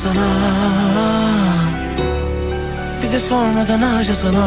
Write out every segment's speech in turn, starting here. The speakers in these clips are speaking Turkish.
sana. Bir de sormadan harca sana.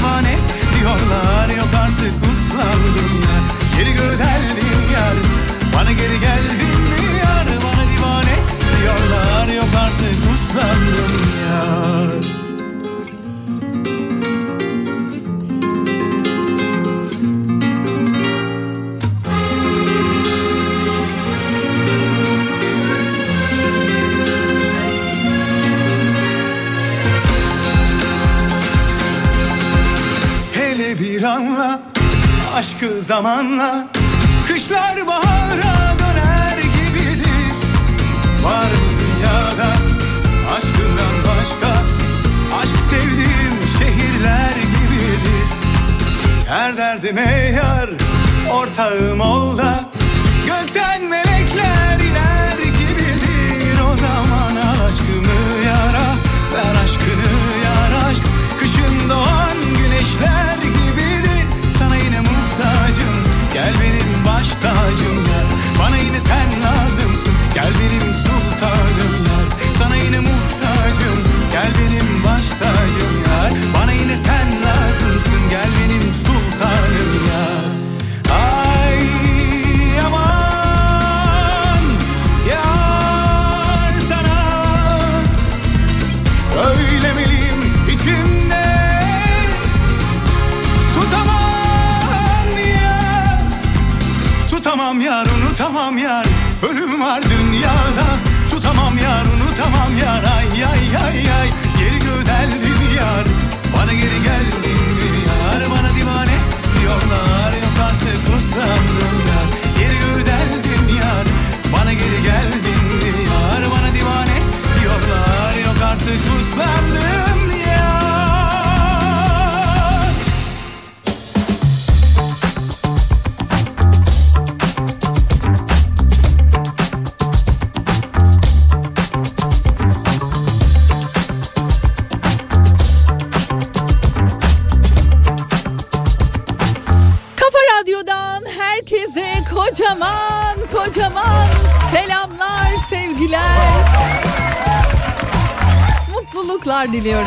Divane diyorlar Yok artık uslandım Geri gödeldin yar. Bana geri geldin mi yar? Bana divane. Diyorlar Yok artık uslandım yar Hele bir anla aşkı zamanla Kışlar bahara döner gibidir. Var mı dünyada aşkından başka? Aşk sevdiğim şehirler gibidir. Her derdime yar ortağım ol da Gökten melekler benim baş tacım yar Bana yine sen lazımsın. Gel benim sultanım Mutluluklar diliyorum.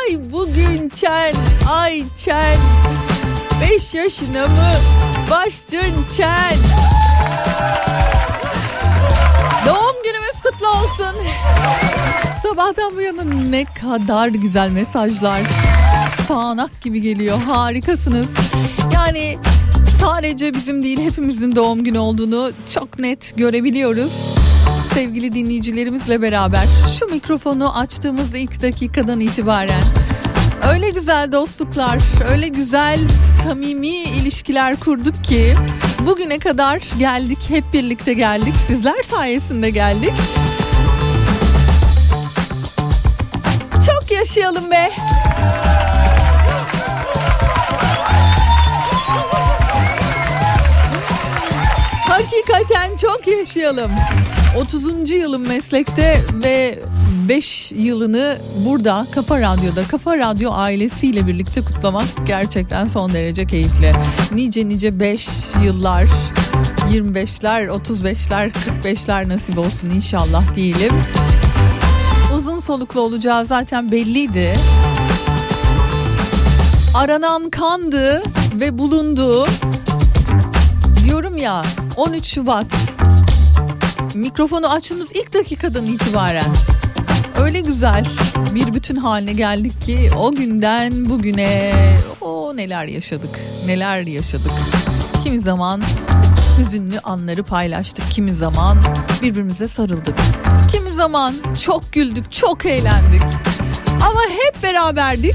Ay bugün çen, ay çen. Beş yaşına mı bastın çen? Doğum günümüz kutlu olsun. Sabahtan bu yana ne kadar güzel mesajlar. Sağanak gibi geliyor. Harikasınız. Yani sadece bizim değil hepimizin doğum günü olduğunu çok net görebiliyoruz. Sevgili dinleyicilerimizle beraber şu mikrofonu açtığımız ilk dakikadan itibaren öyle güzel dostluklar, öyle güzel samimi ilişkiler kurduk ki bugüne kadar geldik, hep birlikte geldik. Sizler sayesinde geldik. Çok yaşayalım be. Hakikaten çok yaşayalım. 30. yılım meslekte ve 5 yılını burada Kafa Radyo'da Kafa Radyo ailesiyle birlikte kutlamak gerçekten son derece keyifli. Nice nice 5 yıllar 25'ler 35'ler 45'ler nasip olsun inşallah diyelim. Uzun soluklu olacağı zaten belliydi. aranan kandı ve bulundu. Diyorum ya 13 Şubat mikrofonu açtığımız ilk dakikadan itibaren öyle güzel bir bütün haline geldik ki o günden bugüne o neler yaşadık neler yaşadık. Kimi zaman hüzünlü anları paylaştık. Kimi zaman birbirimize sarıldık. Kimi zaman çok güldük, çok eğlendik. Ama hep beraberdik.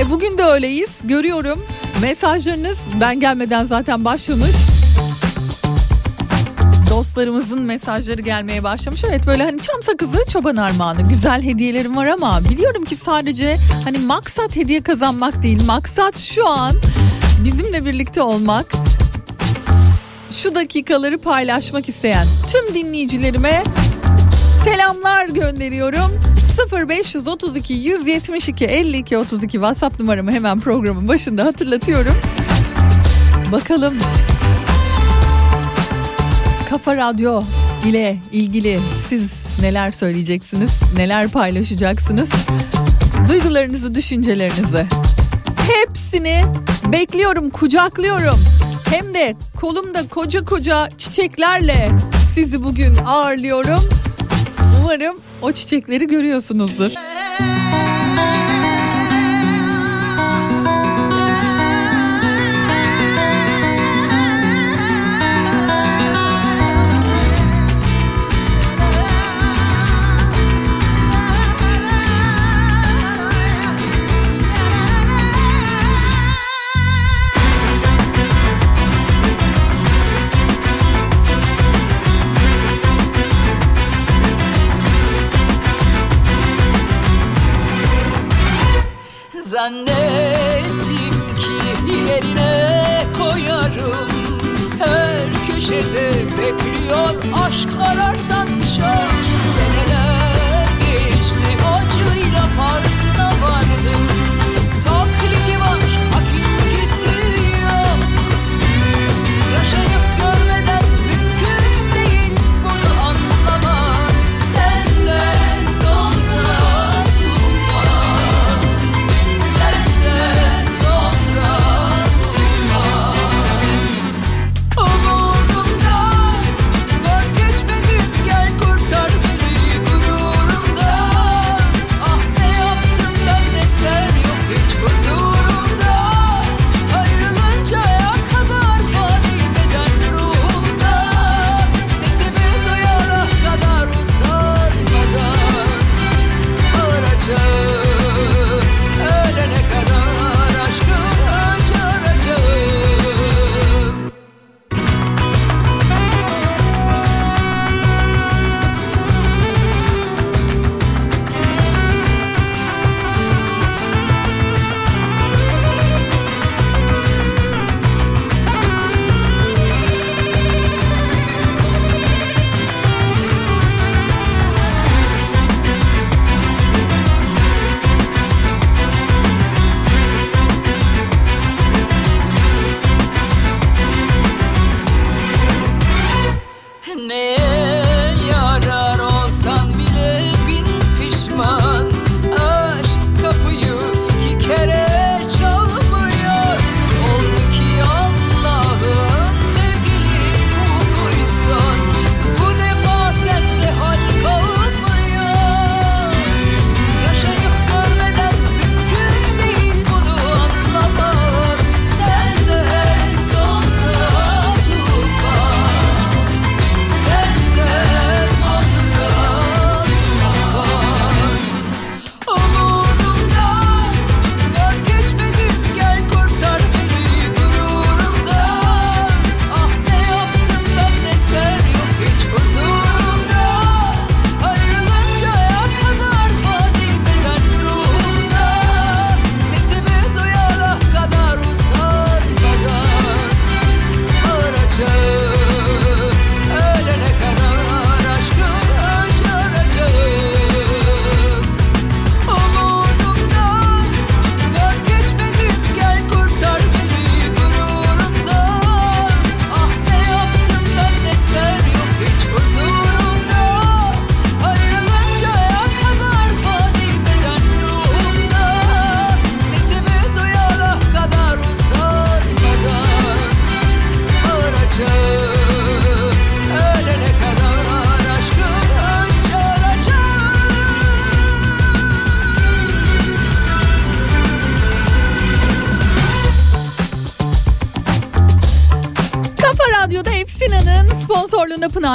E bugün de öyleyiz. Görüyorum. Mesajlarınız ben gelmeden zaten başlamış. Dostlarımızın mesajları gelmeye başlamış. Evet böyle hani çam sakızı çoban armağanı güzel hediyelerim var ama biliyorum ki sadece hani maksat hediye kazanmak değil. Maksat şu an bizimle birlikte olmak. Şu dakikaları paylaşmak isteyen tüm dinleyicilerime selamlar gönderiyorum. 0532 172 52 32 WhatsApp numaramı hemen programın başında hatırlatıyorum. Bakalım Kafa Radyo ile ilgili siz neler söyleyeceksiniz, neler paylaşacaksınız? Duygularınızı, düşüncelerinizi hepsini bekliyorum, kucaklıyorum. Hem de kolumda koca koca çiçeklerle sizi bugün ağırlıyorum. Umarım o çiçekleri görüyorsunuzdur.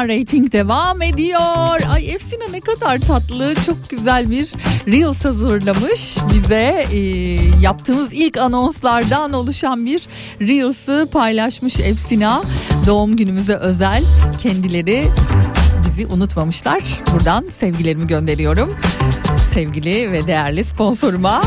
Pınar Rating devam ediyor. Ay Efsina ne kadar tatlı, çok güzel bir Reels hazırlamış bize. Ee, yaptığımız ilk anonslardan oluşan bir Reels'ı paylaşmış Efsina. Doğum günümüze özel kendileri bizi unutmamışlar. Buradan sevgilerimi gönderiyorum. Sevgili ve değerli sponsoruma.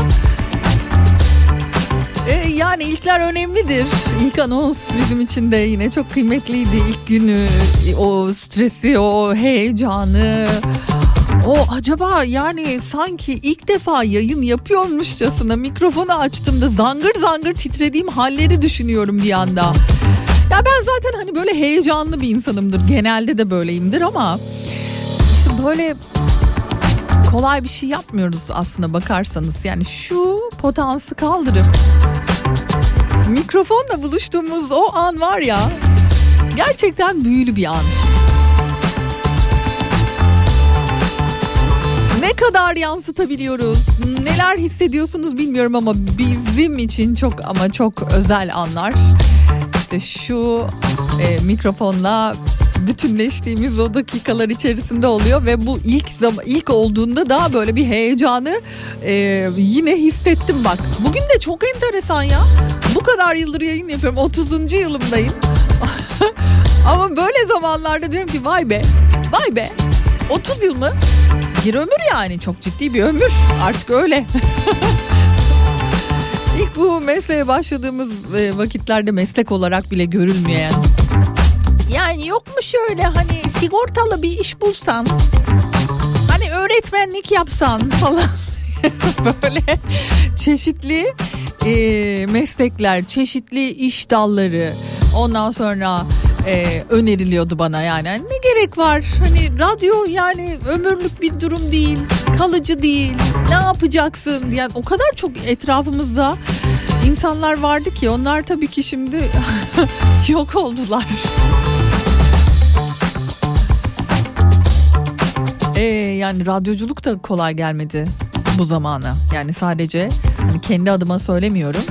Ee, yani ilkler önemlidir. İlk anons bizim için de yine çok kıymetliydi. İlk günü, o stresi, o heyecanı. O acaba yani sanki ilk defa yayın yapıyormuşçasına mikrofonu açtığımda zangır zangır titrediğim halleri düşünüyorum bir anda. Ya ben zaten hani böyle heyecanlı bir insanımdır. Genelde de böyleyimdir ama işte böyle kolay bir şey yapmıyoruz aslında bakarsanız. Yani şu potansı kaldırıp mikrofonla buluştuğumuz o an var ya gerçekten büyülü bir an. Ne kadar yansıtabiliyoruz, neler hissediyorsunuz bilmiyorum ama bizim için çok ama çok özel anlar. İşte şu e, mikrofonla bütünleştiğimiz o dakikalar içerisinde oluyor ve bu ilk zaman ilk olduğunda da böyle bir heyecanı e, yine hissettim bak. Bugün de çok enteresan ya. Bu kadar yıldır yayın yapıyorum. 30. yılımdayım. Ama böyle zamanlarda diyorum ki vay be. Vay be. 30 yıl mı? Bir ömür yani çok ciddi bir ömür. Artık öyle. İlk bu mesleğe başladığımız e, vakitlerde meslek olarak bile görülmeyen yani yok mu şöyle hani sigortalı bir iş bulsan hani öğretmenlik yapsan falan böyle çeşitli e, meslekler çeşitli iş dalları. Ondan sonra e, öneriliyordu bana yani. Hani ne gerek var? Hani radyo yani ömürlük bir durum değil kalıcı değil. Ne yapacaksın? Yani o kadar çok etrafımızda insanlar vardı ki onlar tabii ki şimdi yok oldular. Ee, yani radyoculuk da kolay gelmedi bu zamana. Yani sadece hani kendi adıma söylemiyorum.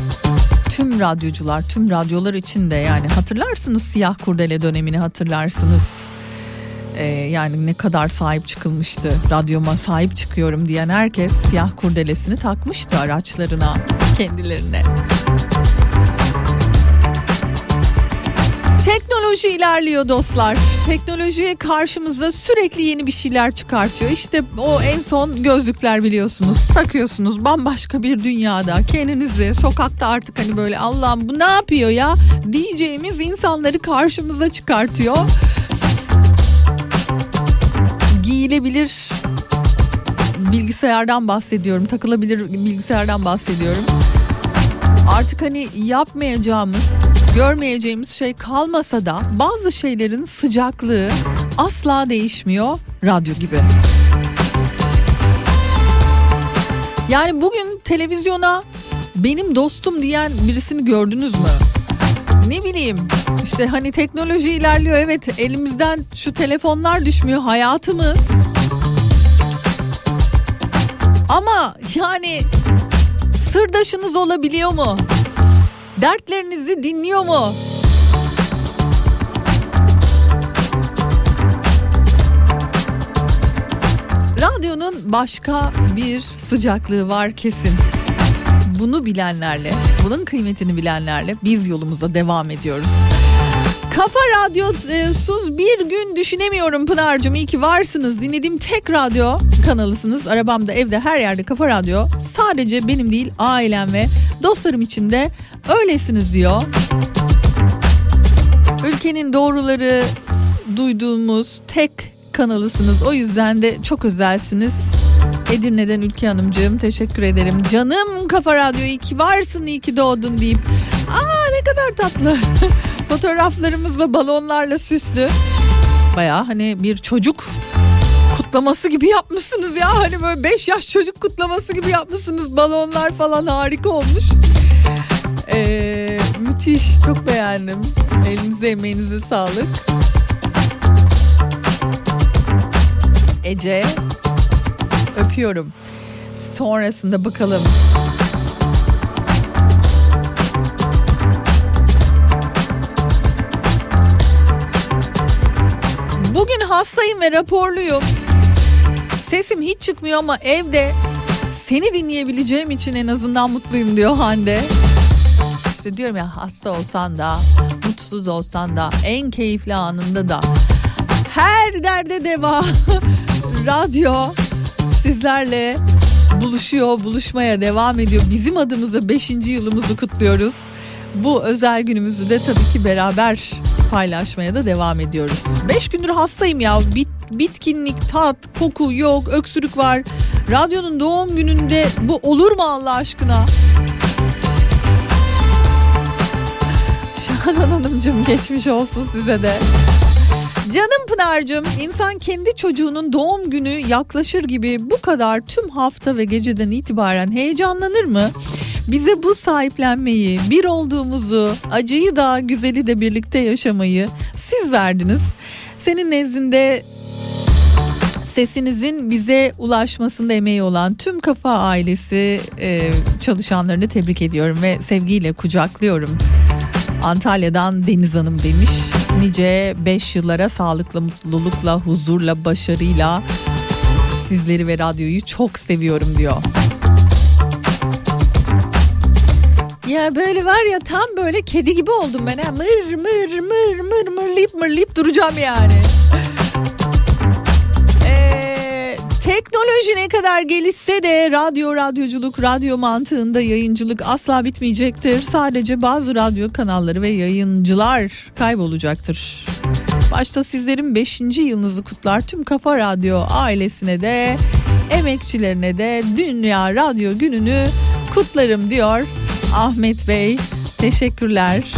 Tüm radyocular, tüm radyolar için de yani hatırlarsınız siyah kurdele dönemini hatırlarsınız. Ee, yani ne kadar sahip çıkılmıştı. Radyoma sahip çıkıyorum diyen herkes siyah kurdelesini takmıştı araçlarına, kendilerine. Teknoloji ilerliyor dostlar. Teknoloji karşımıza sürekli yeni bir şeyler çıkartıyor. İşte o en son gözlükler biliyorsunuz. Takıyorsunuz bambaşka bir dünyada. Kendinizi sokakta artık hani böyle Allah'ım bu ne yapıyor ya diyeceğimiz insanları karşımıza çıkartıyor. Giyilebilir bilgisayardan bahsediyorum. Takılabilir bilgisayardan bahsediyorum. Artık hani yapmayacağımız görmeyeceğimiz şey kalmasa da bazı şeylerin sıcaklığı asla değişmiyor radyo gibi. Yani bugün televizyona benim dostum diyen birisini gördünüz mü? Ne bileyim işte hani teknoloji ilerliyor evet elimizden şu telefonlar düşmüyor hayatımız. Ama yani sırdaşınız olabiliyor mu? Dertlerinizi dinliyor mu? Radyonun başka bir sıcaklığı var kesin. Bunu bilenlerle, bunun kıymetini bilenlerle biz yolumuza devam ediyoruz. Kafa Radyosuz bir gün düşünemiyorum Pınar'cığım. İyi ki varsınız. Dinlediğim tek radyo kanalısınız. Arabamda, evde, her yerde Kafa Radyo. Sadece benim değil, ailem ve dostlarım için de öylesiniz diyor. Ülkenin doğruları duyduğumuz tek kanalısınız. O yüzden de çok özelsiniz. Edirne'den Ülke Hanımcığım teşekkür ederim. Canım Kafa Radyo iyi ki varsın iyi ki doğdun deyip. Aa ne kadar tatlı. Fotoğraflarımızla balonlarla süslü. Baya hani bir çocuk kutlaması gibi yapmışsınız ya. Hani böyle 5 yaş çocuk kutlaması gibi yapmışsınız. Balonlar falan harika olmuş. Ee, müthiş çok beğendim. Elinize emeğinize sağlık. Ece öpüyorum. Sonrasında bakalım. hastayım ve raporluyum. Sesim hiç çıkmıyor ama evde seni dinleyebileceğim için en azından mutluyum diyor Hande. İşte diyorum ya hasta olsan da, mutsuz olsan da, en keyifli anında da her derde deva. Radyo sizlerle buluşuyor, buluşmaya devam ediyor. Bizim adımıza 5. yılımızı kutluyoruz. Bu özel günümüzü de tabii ki beraber paylaşmaya da devam ediyoruz. 5 gündür hastayım ya. Bit, bitkinlik, tat, koku yok, öksürük var. Radyonun doğum gününde bu olur mu Allah aşkına? Şahanan Hanımcığım geçmiş olsun size de. Canım Pınar'cığım insan kendi çocuğunun doğum günü yaklaşır gibi bu kadar tüm hafta ve geceden itibaren heyecanlanır mı? Bize bu sahiplenmeyi, bir olduğumuzu, acıyı da güzeli de birlikte yaşamayı siz verdiniz. Senin nezdinde sesinizin bize ulaşmasında emeği olan tüm Kafa ailesi e, çalışanlarını tebrik ediyorum ve sevgiyle kucaklıyorum. Antalya'dan Deniz Hanım demiş. Nice 5 yıllara sağlıkla, mutlulukla, huzurla, başarıyla sizleri ve radyoyu çok seviyorum diyor. Ya böyle var ya tam böyle kedi gibi oldum ben ha. Mır mır mır mır mırlayıp mırlayıp duracağım yani. Teknoloji ne kadar gelişse de radyo, radyoculuk, radyo mantığında yayıncılık asla bitmeyecektir. Sadece bazı radyo kanalları ve yayıncılar kaybolacaktır. Başta sizlerin 5. yılınızı kutlar tüm Kafa Radyo ailesine de emekçilerine de Dünya Radyo Günü'nü kutlarım diyor Ahmet Bey. Teşekkürler.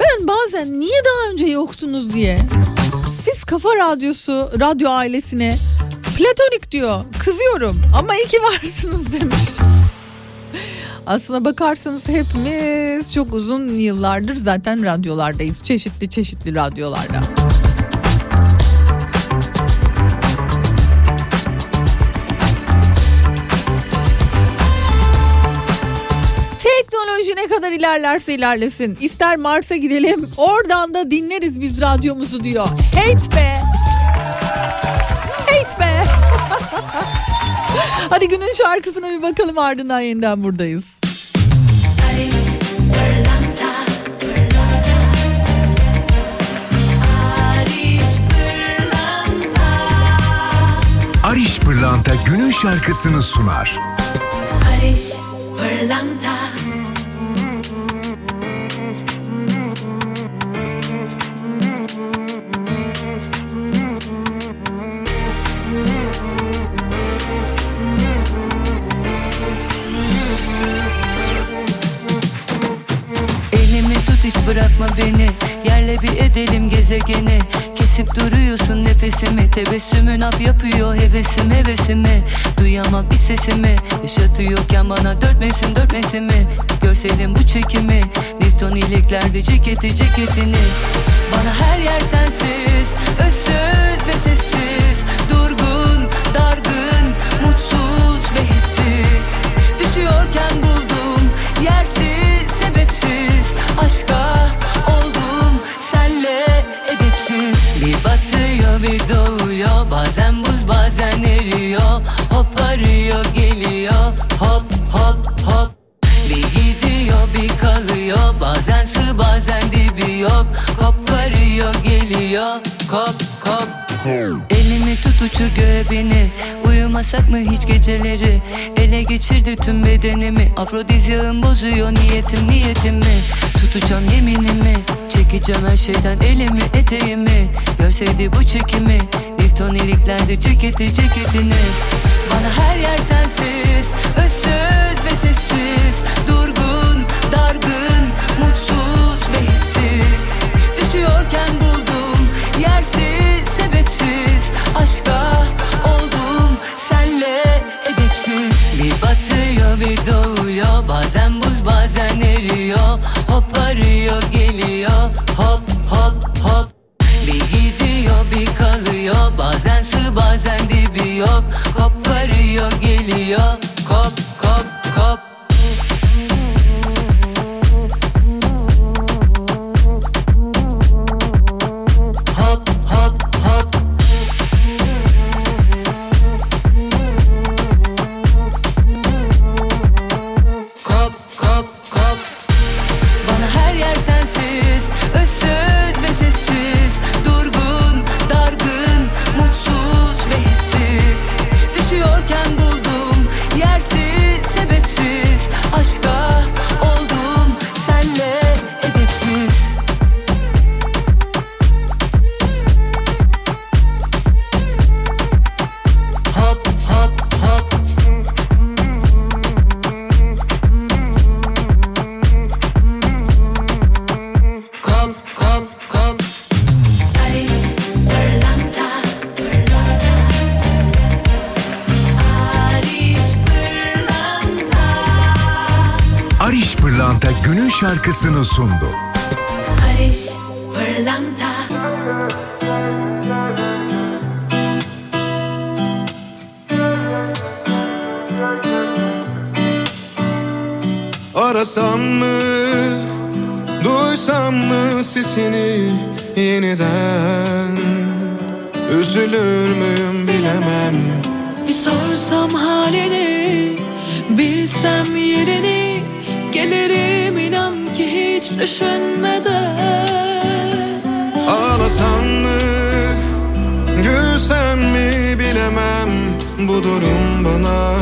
Ben bazen niye daha önce yoktunuz diye Kafa Radyosu radyo ailesine platonik diyor. Kızıyorum ama iyi ki varsınız demiş. Aslına bakarsanız hepimiz çok uzun yıllardır zaten radyolardayız. Çeşitli çeşitli radyolarda. Teknoloji ne kadar ilerlerse ilerlesin. İster Mars'a gidelim oradan da dinleriz biz radyomuzu diyor. Hate be. Hate be. Hadi günün şarkısına bir bakalım ardından yeniden buradayız. Ariş Pırlanta günün şarkısını sunar. Barış Pırlanta tut hiç bırakma beni. Yerle bir edelim gezegeni. Kesip duruyorsun nefesimi. Tebessümün ap yapıyor hevesim hevesimi. Duyamam bir sesimi. Yaşatıyorken bana dörtmesin dörtmesimi Görselim bu çekimi. Newton iliklerde ceketi ceketini. Bana her yer sensiz Issız Arıyor geliyor. Hop hop hop. Bir gidiyor bir kalıyor. Bazen sığ bazen dibi yok. Koparıyor geliyor. Kop kop Elimi tut uçur göğe beni. Uyumasak mı hiç geceleri? Ele geçirdi tüm bedenimi. Afrodizyağım bozuyor niyetim niyetimi Tutacağım yeminimi. Çekeceğim her şeyden elimi eteğimi. Görseydi bu çekimi. Newton iliklerde ceketi ceketini. Bana her yer sensiz. Issız arıyor geliyor. Hop hop hop. Bir gidiyor bir kalıyor. Bazen sığ bazen dibi yok şarkısını sundu. Barış Pırlanta. Arasam mı, duysam mı sesini yeniden? Üzülür müyüm bilemem. Bir sorsam halini Bilsem yerini hiç düşünmeden. Ağlasam mı, gülsem mi bilemem. Bu durum bana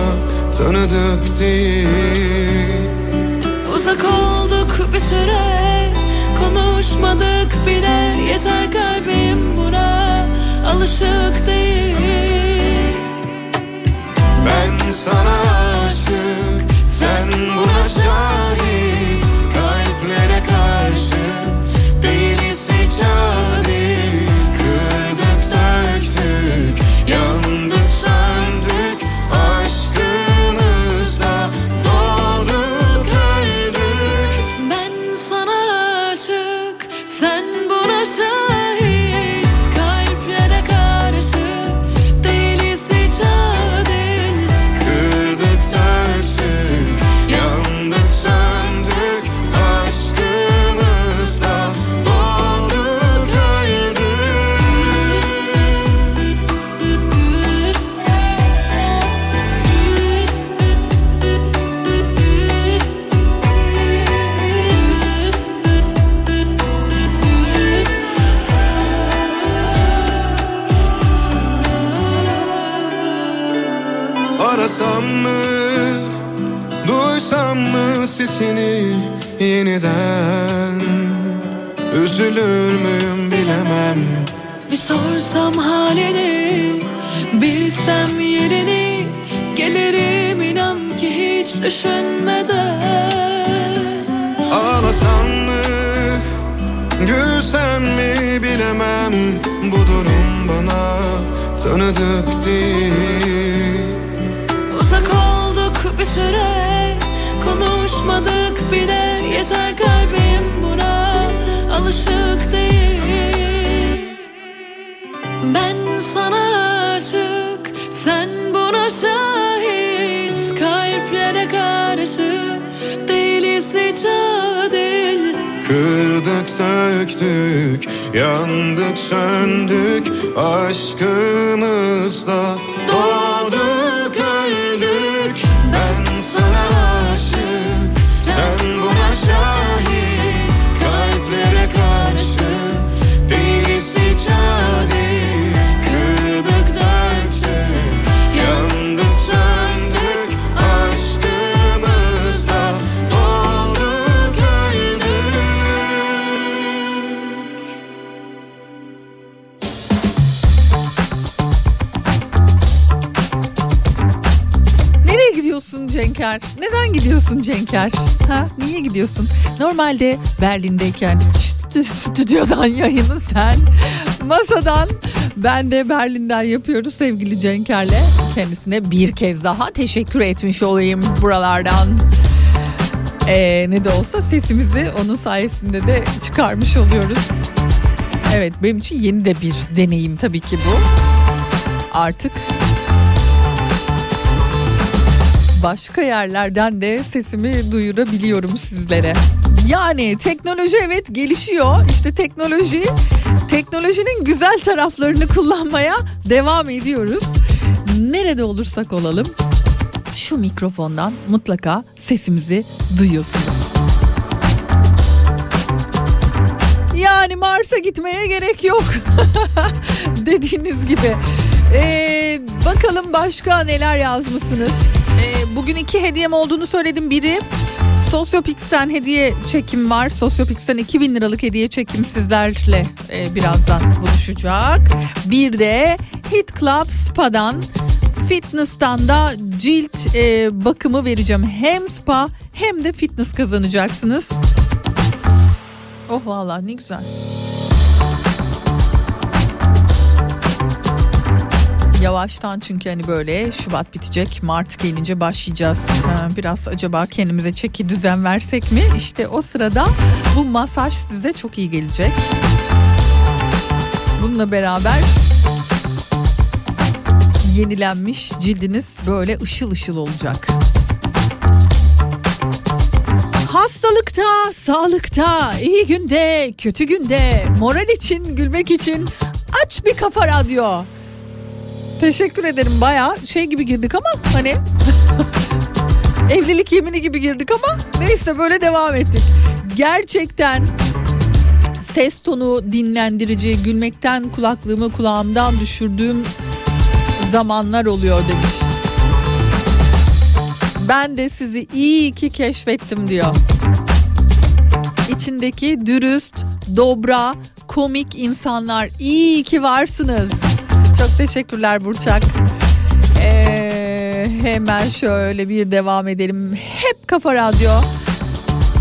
tanıdık değil. Uzak olduk bir süre Konuşmadık bile. Yeter kalbim buna Alışık değil. Ben sana aşık, sen buna bilemem Bu durum bana tanıdık değil. Uzak olduk bir süre Konuşmadık bile. Yeter kalbim buna Alışık değil. Ben sana aşık Sen buna şahit Kalplere karşı Değiliz hiç adil. Kırdık söktük, yandık söndük Aşkımızda doğduk Cenker? Neden gidiyorsun Cenker? Ha? Niye gidiyorsun? Normalde Berlin'deyken stü- stüdyodan yayını sen masadan ben de Berlin'den yapıyoruz sevgili Cenker'le. Kendisine bir kez daha teşekkür etmiş olayım buralardan. Ee, ne de olsa sesimizi onun sayesinde de çıkarmış oluyoruz. Evet benim için yeni de bir deneyim tabii ki bu. Artık başka yerlerden de sesimi duyurabiliyorum sizlere. Yani teknoloji evet gelişiyor. İşte teknoloji, teknolojinin güzel taraflarını kullanmaya devam ediyoruz. Nerede olursak olalım şu mikrofondan mutlaka sesimizi duyuyorsunuz. Yani Mars'a gitmeye gerek yok. Dediğiniz gibi. Ee, bakalım başka neler yazmışsınız. Ee, bugün iki hediyem olduğunu söyledim. Biri Sosyopix'ten hediye çekim var. Sosyopix'ten 2000 liralık hediye çekim sizlerle e, birazdan buluşacak. Bir de Hit Club Spa'dan Fitness'tan da cilt e, bakımı vereceğim. Hem spa hem de fitness kazanacaksınız. Oh vallahi ne güzel. Yavaştan çünkü hani böyle Şubat bitecek Mart gelince başlayacağız. Ha, biraz acaba kendimize çeki düzen versek mi? İşte o sırada bu masaj size çok iyi gelecek. Bununla beraber yenilenmiş cildiniz böyle ışıl ışıl olacak. Hastalıkta, sağlıkta, iyi günde, kötü günde, moral için, gülmek için aç bir kafa radyo. Teşekkür ederim baya şey gibi girdik ama hani evlilik yemini gibi girdik ama neyse böyle devam ettik. Gerçekten ses tonu dinlendirici, gülmekten kulaklığımı kulağımdan düşürdüğüm zamanlar oluyor demiş. Ben de sizi iyi ki keşfettim diyor. İçindeki dürüst, dobra, komik insanlar iyi ki varsınız. Çok teşekkürler Burçak. Ee, hemen şöyle bir devam edelim. Hep Kafa Radyo.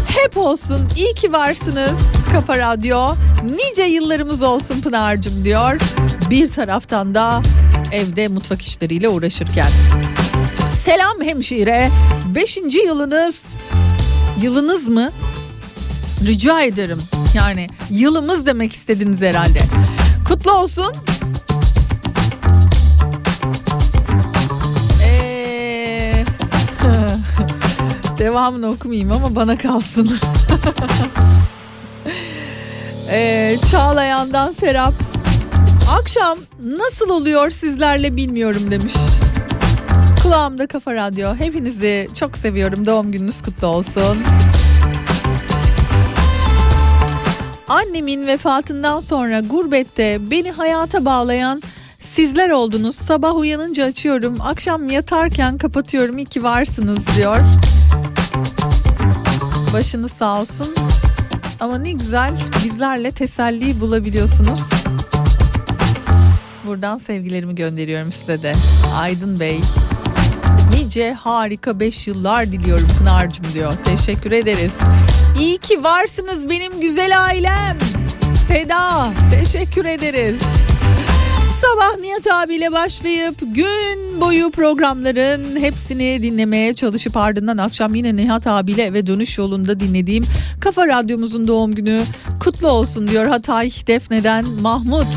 Hep olsun. İyi ki varsınız Kafa Radyo. Nice yıllarımız olsun Pınar'cığım diyor. Bir taraftan da evde mutfak işleriyle uğraşırken. Selam hemşire. Beşinci yılınız. Yılınız mı? Rica ederim. Yani yılımız demek istediniz herhalde. Kutlu olsun. Devamını okumayayım ama bana kalsın. ee, Çağlayan'dan Serap. Akşam nasıl oluyor sizlerle bilmiyorum demiş. Kulağımda Kafa Radyo. Hepinizi çok seviyorum. Doğum gününüz kutlu olsun. Annemin vefatından sonra gurbette beni hayata bağlayan sizler oldunuz. Sabah uyanınca açıyorum. Akşam yatarken kapatıyorum. İyi ki varsınız diyor. Başınız sağ olsun. Ama ne güzel bizlerle teselli bulabiliyorsunuz. Buradan sevgilerimi gönderiyorum size de. Aydın Bey. Nice harika 5 yıllar diliyorum Pınar'cığım diyor. Teşekkür ederiz. İyi ki varsınız benim güzel ailem. Seda teşekkür ederiz. Sabah Nihat abiyle başlayıp gün boyu programların hepsini dinlemeye çalışıp ardından akşam yine Nihat abiyle eve dönüş yolunda dinlediğim Kafa Radyomuzun doğum günü kutlu olsun diyor Hatay Defne'den Mahmut.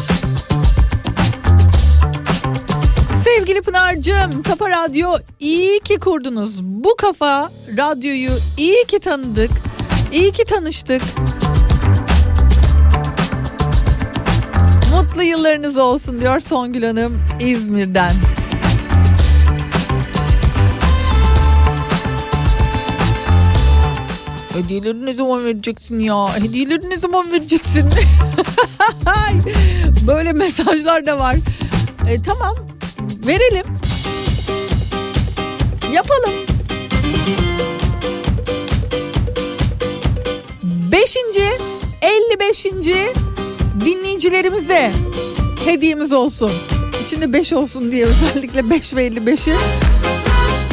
Sevgili Pınar'cığım Kafa Radyo iyi ki kurdunuz. Bu Kafa Radyo'yu iyi ki tanıdık. İyi ki tanıştık. Mutlu yıllarınız olsun diyor Songül Hanım İzmir'den. Hediyeleri ne zaman vereceksin ya? Hediyeleri ne zaman vereceksin? Böyle mesajlar da var. E, tamam verelim. Yapalım. Beşinci, 55. dinleyicilerimize hediyemiz olsun. İçinde 5 olsun diye özellikle 5 ve 55'i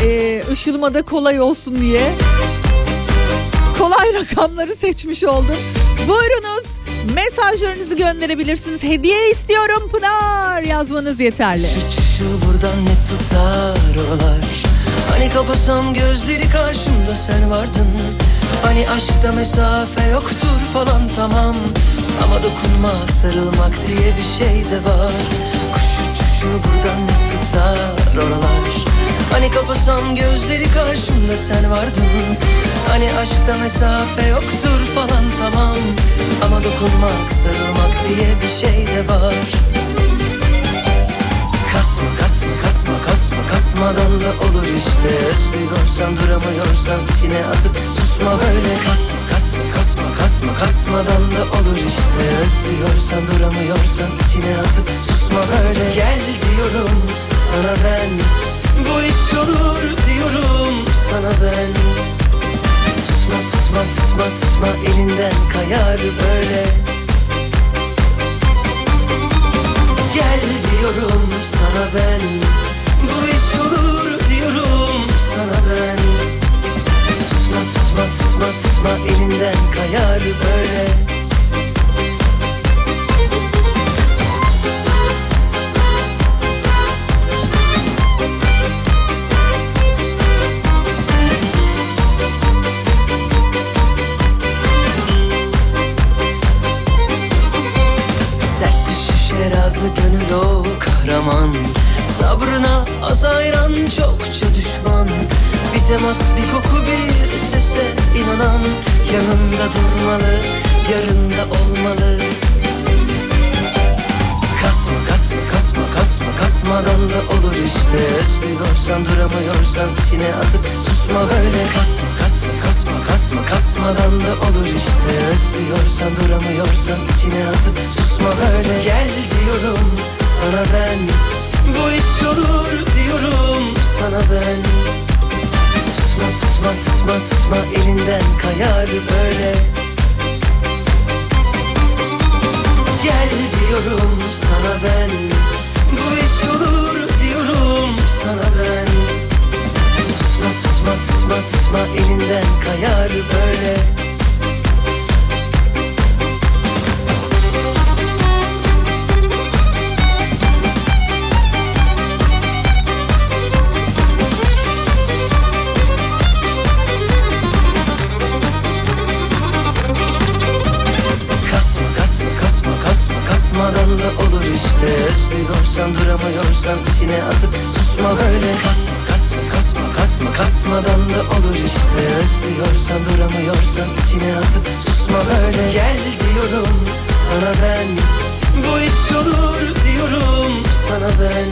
e, ışılmada kolay olsun diye kolay rakamları seçmiş oldum. Buyurunuz mesajlarınızı gönderebilirsiniz. Hediye istiyorum Pınar yazmanız yeterli. Şu buradan ne tutar oralar Hani kapasam gözleri karşımda sen vardın Hani aşkta mesafe yoktur falan tamam Ama dokunmak sarılmak diye bir şey de var. Kuş uçuşu buradan ne tutar oralar? Hani kapasam gözleri karşımda sen vardın. Hani aşkta mesafe yoktur falan tamam. Ama dokunmak sarılmak diye bir şey de var. Kasma kasma kasma kasma kasmadan da olur işte. Özlüyorsan duramıyorsan içine atıp susma böyle. Kasma kasma kasma kasma kasmadan da olur işte. Özlüyorsan duramıyorsan içine atıp susma böyle. Gel diyorum sana ben. Bu iş olur diyorum sana ben. Tutma tutma tutma tutma elinden kayar böyle. Gel diyorum sana ben. Bu iş olur diyorum sana ben Tutma tutma tutma elinden kayar böyle Yanında durmalı yarında olmalı. Kasma kasma kasma kasma kasmadan da olur işte. Özlüyorsan duramıyorsan içine atıp susma böyle. Kasma kasma kasma kasma kasmadan da olur işte. Özlüyorsan duramıyorsan içine atıp susma böyle. Gel diyorum sana ben. Bu iş olur diyorum sana ben Tutma tutma tutma tutma. Elinden kayar böyle. Gel diyorum sana ben. Bu iş olur diyorum sana ben. Tutma tutma tutma tutma. Elinden kayar böyle kasmadan da olur işte. Özlüyorsan duramıyorsan içine atıp susma böyle. Kasma kasma kasma kasma kasmadan da olur işte. Özlüyorsan duramıyorsan içine atıp susma böyle. Gel diyorum sana ben. Bu iş olur diyorum sana ben.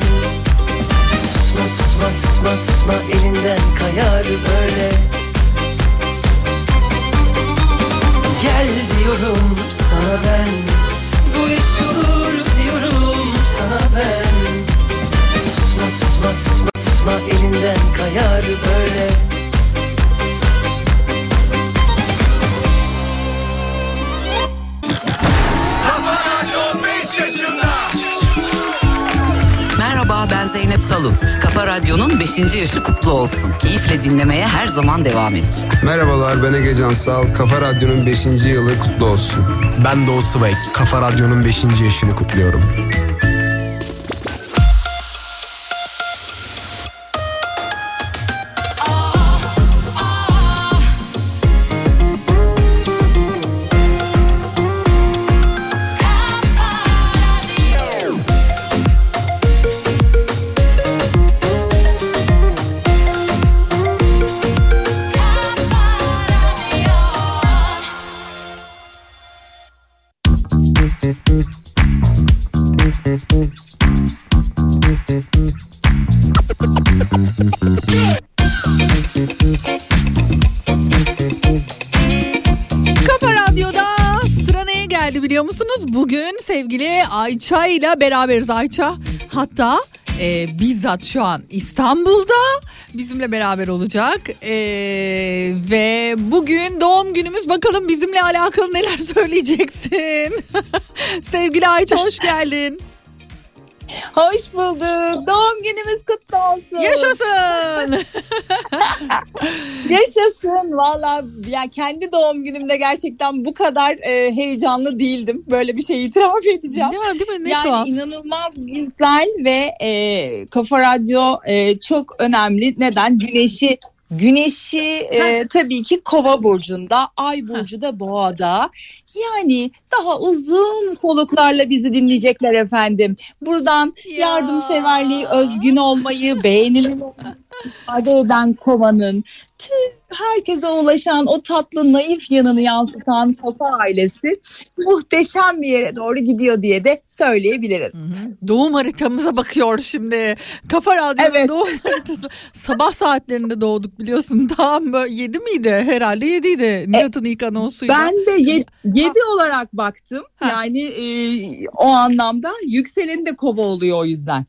Tutma tutma tutma tutma elinden kayar böyle. Gel diyorum sana ben Bu iş diyorum sana ben. Tutma tutma tutma tutma elinden kayar böyle Merhaba ben Zeynep Talun. Kafa Radyo'nun 5. yaşı kutlu olsun. Keyifle dinlemeye her zaman devam edeceğim. Merhabalar ben Ege Cansal. Kafa Radyo'nun 5. yılı kutlu olsun. Ben Doğu Sıvek. Kafa Radyo'nun 5. yaşını kutluyorum. Bugün sevgili Ayça ile beraberiz Ayça. Hatta e, bizzat şu an İstanbul'da bizimle beraber olacak. E, ve bugün doğum günümüz bakalım bizimle alakalı neler söyleyeceksin. sevgili Ayça hoş geldin. Hoş bulduk. Doğum günümüz kutlu olsun. Yaşasın. Yaşasın. Valla ya kendi doğum günümde gerçekten bu kadar e, heyecanlı değildim. Böyle bir şey itiraf edeceğim. Değil mi? Değil mi? Ne yani tuhaf. inanılmaz güzel ve e, Kafa Radyo e, çok önemli. Neden? Güneşi Güneşi e, tabii ki kova burcunda, ay burcu da boğada. Yani daha uzun soluklarla bizi dinleyecekler efendim. Buradan yardımseverliği, özgün olmayı, beğenilir ifade eden kovanın tüm herkese ulaşan o tatlı naif yanını yansıtan kafa ailesi muhteşem bir yere doğru gidiyor diye de söyleyebiliriz. Doğum haritamıza bakıyor şimdi. Kafa Radyo'nun doğum haritası. Sabah saatlerinde doğduk biliyorsun. Tam böyle 7 miydi? Herhalde 7 idi. Nihat'ın ilk anonsuydu. Ben de 7 olarak baktım. Yani e, o anlamda yükseleni de kova oluyor o yüzden.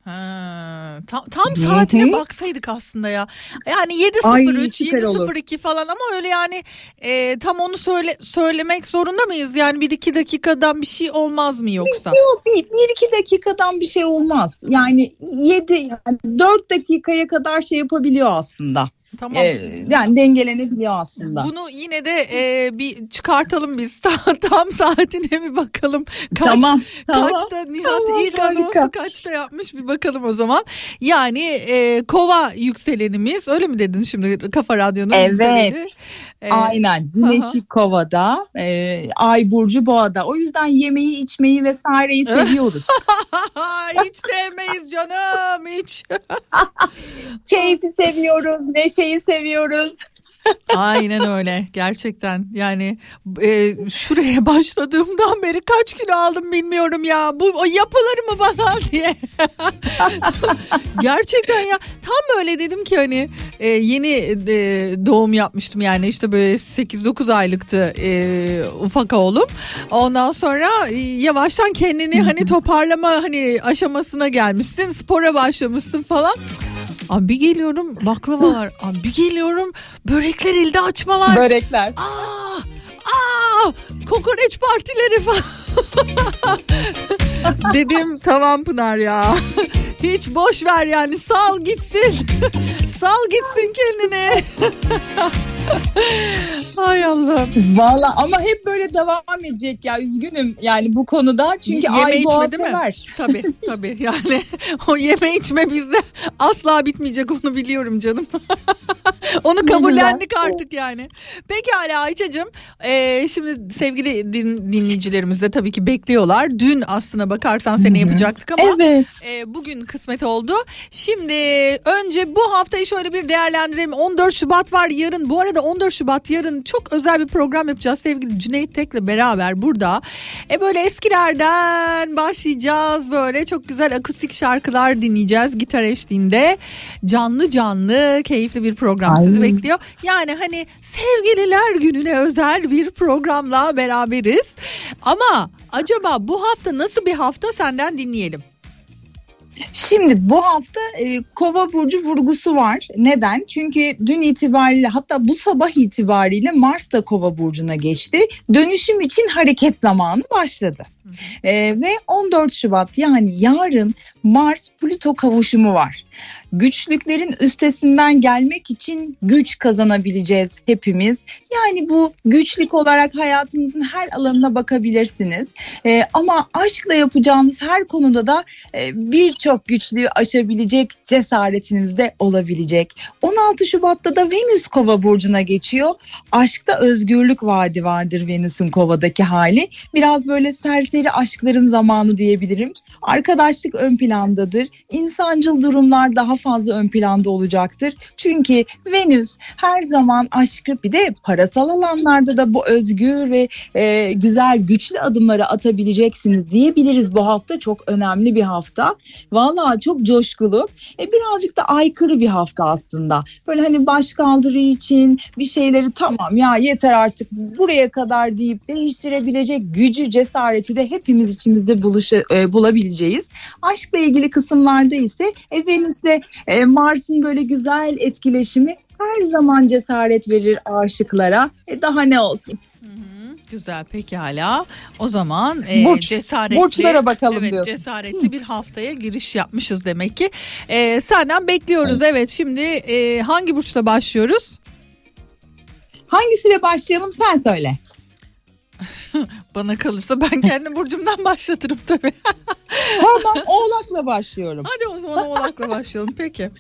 Tam, tam saatine baksaydık aslında ya. Yani Ay, 7.03, süper olur. 7.02 falan ama öyle yani e, tam onu söyle söylemek zorunda mıyız? Yani bir iki dakikadan bir şey olmaz mı yoksa? Yok bir, bir iki dakikadan bir şey olmaz. Yani 7 yani 4 dakikaya kadar şey yapabiliyor aslında. Tamam. Ee, yani dengelenebiliyor aslında. Bunu yine de e, bir çıkartalım biz. Tam, tam saatine bir bakalım. Kaç, Tamam, tamam. Kaçta Nihat Tamam, ilk harika. anonsu kaçta yapmış bir bakalım o zaman. Yani e, kova yükselenimiz öyle mi dedin şimdi Kafa Radyo'nun Evet. yükseleni? Ee, Aynen. Güneşi kovada, e, ay burcu boğada. O yüzden yemeği, içmeyi vesaireyi seviyoruz. hiç sevmeyiz canım hiç. Keyfi seviyoruz, neşeyi seviyoruz. Aynen öyle. Gerçekten. Yani e, şuraya başladığımdan beri kaç kilo aldım bilmiyorum ya. Bu yapılır mı bana diye. Gerçekten ya. Tam böyle dedim ki hani e, yeni e, doğum yapmıştım yani. İşte böyle 8-9 aylıktı e, ufak oğlum. Ondan sonra e, yavaştan kendini hani toparlama hani aşamasına gelmişsin. Spora başlamışsın falan Abi bir geliyorum baklavalar. Abi bir geliyorum börekler elde açma var. Börekler. Aa, aa, kokoreç partileri falan. Dedim tamam Pınar ya. Hiç boş ver yani sal gitsin. sal gitsin kendini. Ay Allah'ım. Valla ama hep böyle devam edecek ya üzgünüm yani bu konuda çünkü Yeme ay içme değil mi? sever. Tabii tabii yani o yeme içme bizde asla bitmeyecek onu biliyorum canım. onu kabullendik artık yani. Pekala Ayça'cığım e, şimdi sevgili din, dinleyicilerimiz de tabii ki bekliyorlar. Dün aslına bakarsan seni yapacaktık ama Evet. e, bugün kısmet oldu. Şimdi önce bu haftayı şöyle bir değerlendirelim. 14 Şubat var yarın. Bu arada 14 Şubat yarın çok özel bir program yapacağız sevgili Cüneyt Tek'le beraber burada. E böyle eskilerden başlayacağız böyle çok güzel akustik şarkılar dinleyeceğiz gitar eşliğinde. Canlı canlı keyifli bir program sizi Ay. bekliyor. Yani hani sevgililer gününe özel bir programla beraberiz. Ama acaba bu hafta nasıl bir hafta senden dinleyelim. Şimdi bu hafta e, Kova burcu vurgusu var. Neden? Çünkü dün itibariyle hatta bu sabah itibariyle Mars da Kova burcuna geçti. Dönüşüm için hareket zamanı başladı. E, ve 14 Şubat yani yarın Mars Plüto kavuşumu var. Güçlüklerin üstesinden gelmek için güç kazanabileceğiz hepimiz. Yani bu güçlük olarak hayatınızın her alanına bakabilirsiniz. E, ama aşkla yapacağınız her konuda da e, birçok güçlüğü aşabilecek cesaretiniz de olabilecek. 16 Şubat'ta da Venüs Kova burcuna geçiyor. Aşkta özgürlük vaadi vardır Venüs'ün Kova'daki hali. Biraz böyle serseri aşkların zamanı diyebilirim. Arkadaşlık ön plandadır. İnsancıl durumlar daha fazla ön planda olacaktır. Çünkü Venüs her zaman aşkı bir de parasal alanlarda da bu özgür ve e, güzel güçlü adımları atabileceksiniz diyebiliriz bu hafta. Çok önemli bir hafta. Vallahi çok coşkulu. E, birazcık da aykırı bir hafta aslında. Böyle hani başkaldırı için bir şeyleri tamam ya yeter artık buraya kadar deyip değiştirebilecek gücü, cesareti de hepimiz içimizde buluşa, e, bulabileceğiz. Aşkla ilgili kısımlarda ise e, Venüs'le e, Mars'ın böyle güzel etkileşimi her zaman cesaret verir aşıklara. E, daha ne olsun? Güzel pekala. O zaman e, Burç. cesaretli Burçlara bakalım evet, diyorsun. cesaretli bir haftaya giriş yapmışız demek ki. E, senden bekliyoruz. Evet, şimdi e, hangi burçla başlıyoruz? Hangisiyle başlayalım sen söyle. Bana kalırsa ben kendi burcumdan başlatırım tabii. Tamam Oğlak'la başlıyorum. Hadi o zaman Oğlak'la başlayalım peki.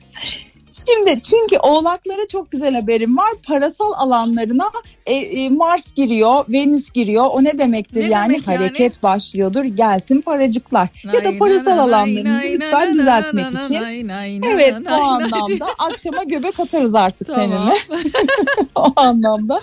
Şimdi çünkü oğlaklara çok güzel haberim var. Parasal alanlarına e, e, Mars giriyor, Venüs giriyor. O ne demektir Ne yani? demek yani? Hareket başlıyordur. Gelsin paracıklar. ya da parasal alanlarınızı lütfen düzeltmek için. Evet bu anlamda akşama göbek atarız artık Tamam. seninle. o anlamda.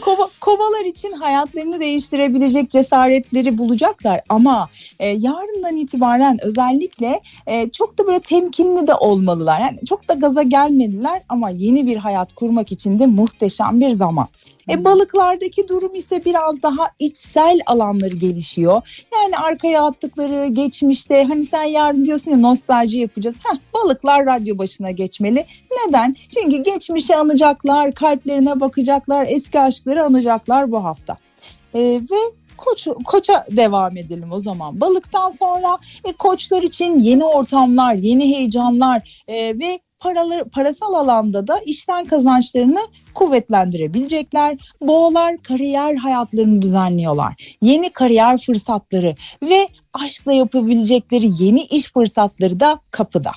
Kova, kovalar için hayatlarını değiştirebilecek cesaretleri bulacaklar ama e, yarından itibaren özellikle e, çok da böyle temkinli de olmalılar. Yani çok da gaza gelmediler ama yeni bir hayat kurmak için de muhteşem bir zaman. E, balıklardaki durum ise biraz daha içsel alanları gelişiyor. Yani arkaya attıkları geçmişte hani sen yarın diyorsun ya nostalji yapacağız. Heh, balıklar radyo başına geçmeli. Neden? Çünkü geçmişi anacaklar, kalplerine bakacaklar, eski aşkları anacaklar bu hafta. E, ve koç, koça devam edelim o zaman. Balıktan sonra e, koçlar için yeni ortamlar, yeni heyecanlar e, ve paraları, parasal alanda da işten kazançlarını kuvvetlendirebilecekler. Boğalar kariyer hayatlarını düzenliyorlar. Yeni kariyer fırsatları ve aşkla yapabilecekleri yeni iş fırsatları da kapıda.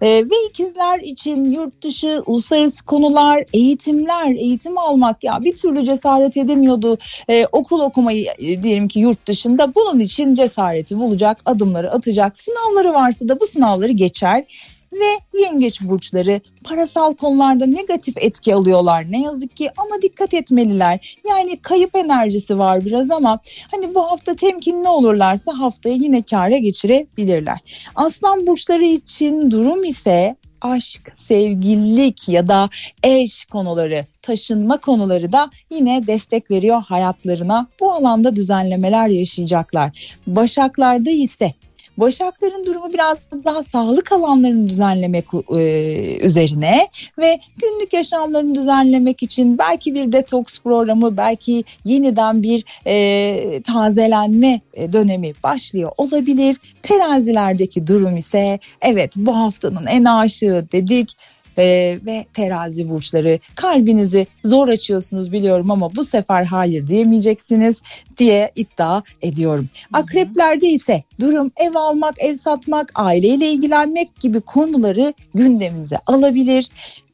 Ee, ve ikizler için yurt dışı, uluslararası konular, eğitimler, eğitim almak ya bir türlü cesaret edemiyordu. Ee, okul okumayı e, diyelim ki yurt dışında bunun için cesareti bulacak, adımları atacak. Sınavları varsa da bu sınavları geçer ve yengeç burçları parasal konularda negatif etki alıyorlar ne yazık ki ama dikkat etmeliler. Yani kayıp enerjisi var biraz ama hani bu hafta temkinli olurlarsa haftayı yine kâra geçirebilirler. Aslan burçları için durum ise aşk, sevgililik ya da eş konuları, taşınma konuları da yine destek veriyor hayatlarına. Bu alanda düzenlemeler yaşayacaklar. Başaklarda ise Başakların durumu biraz daha sağlık alanlarını düzenlemek e, üzerine ve günlük yaşamlarını düzenlemek için belki bir detoks programı, belki yeniden bir e, tazelenme e, dönemi başlıyor olabilir. Terazilerdeki durum ise evet bu haftanın en aşığı dedik ee, ve terazi burçları kalbinizi zor açıyorsunuz biliyorum ama bu sefer hayır diyemeyeceksiniz diye iddia ediyorum. Akreplerde ise durum ev almak, ev satmak, aileyle ilgilenmek gibi konuları gündeminize alabilir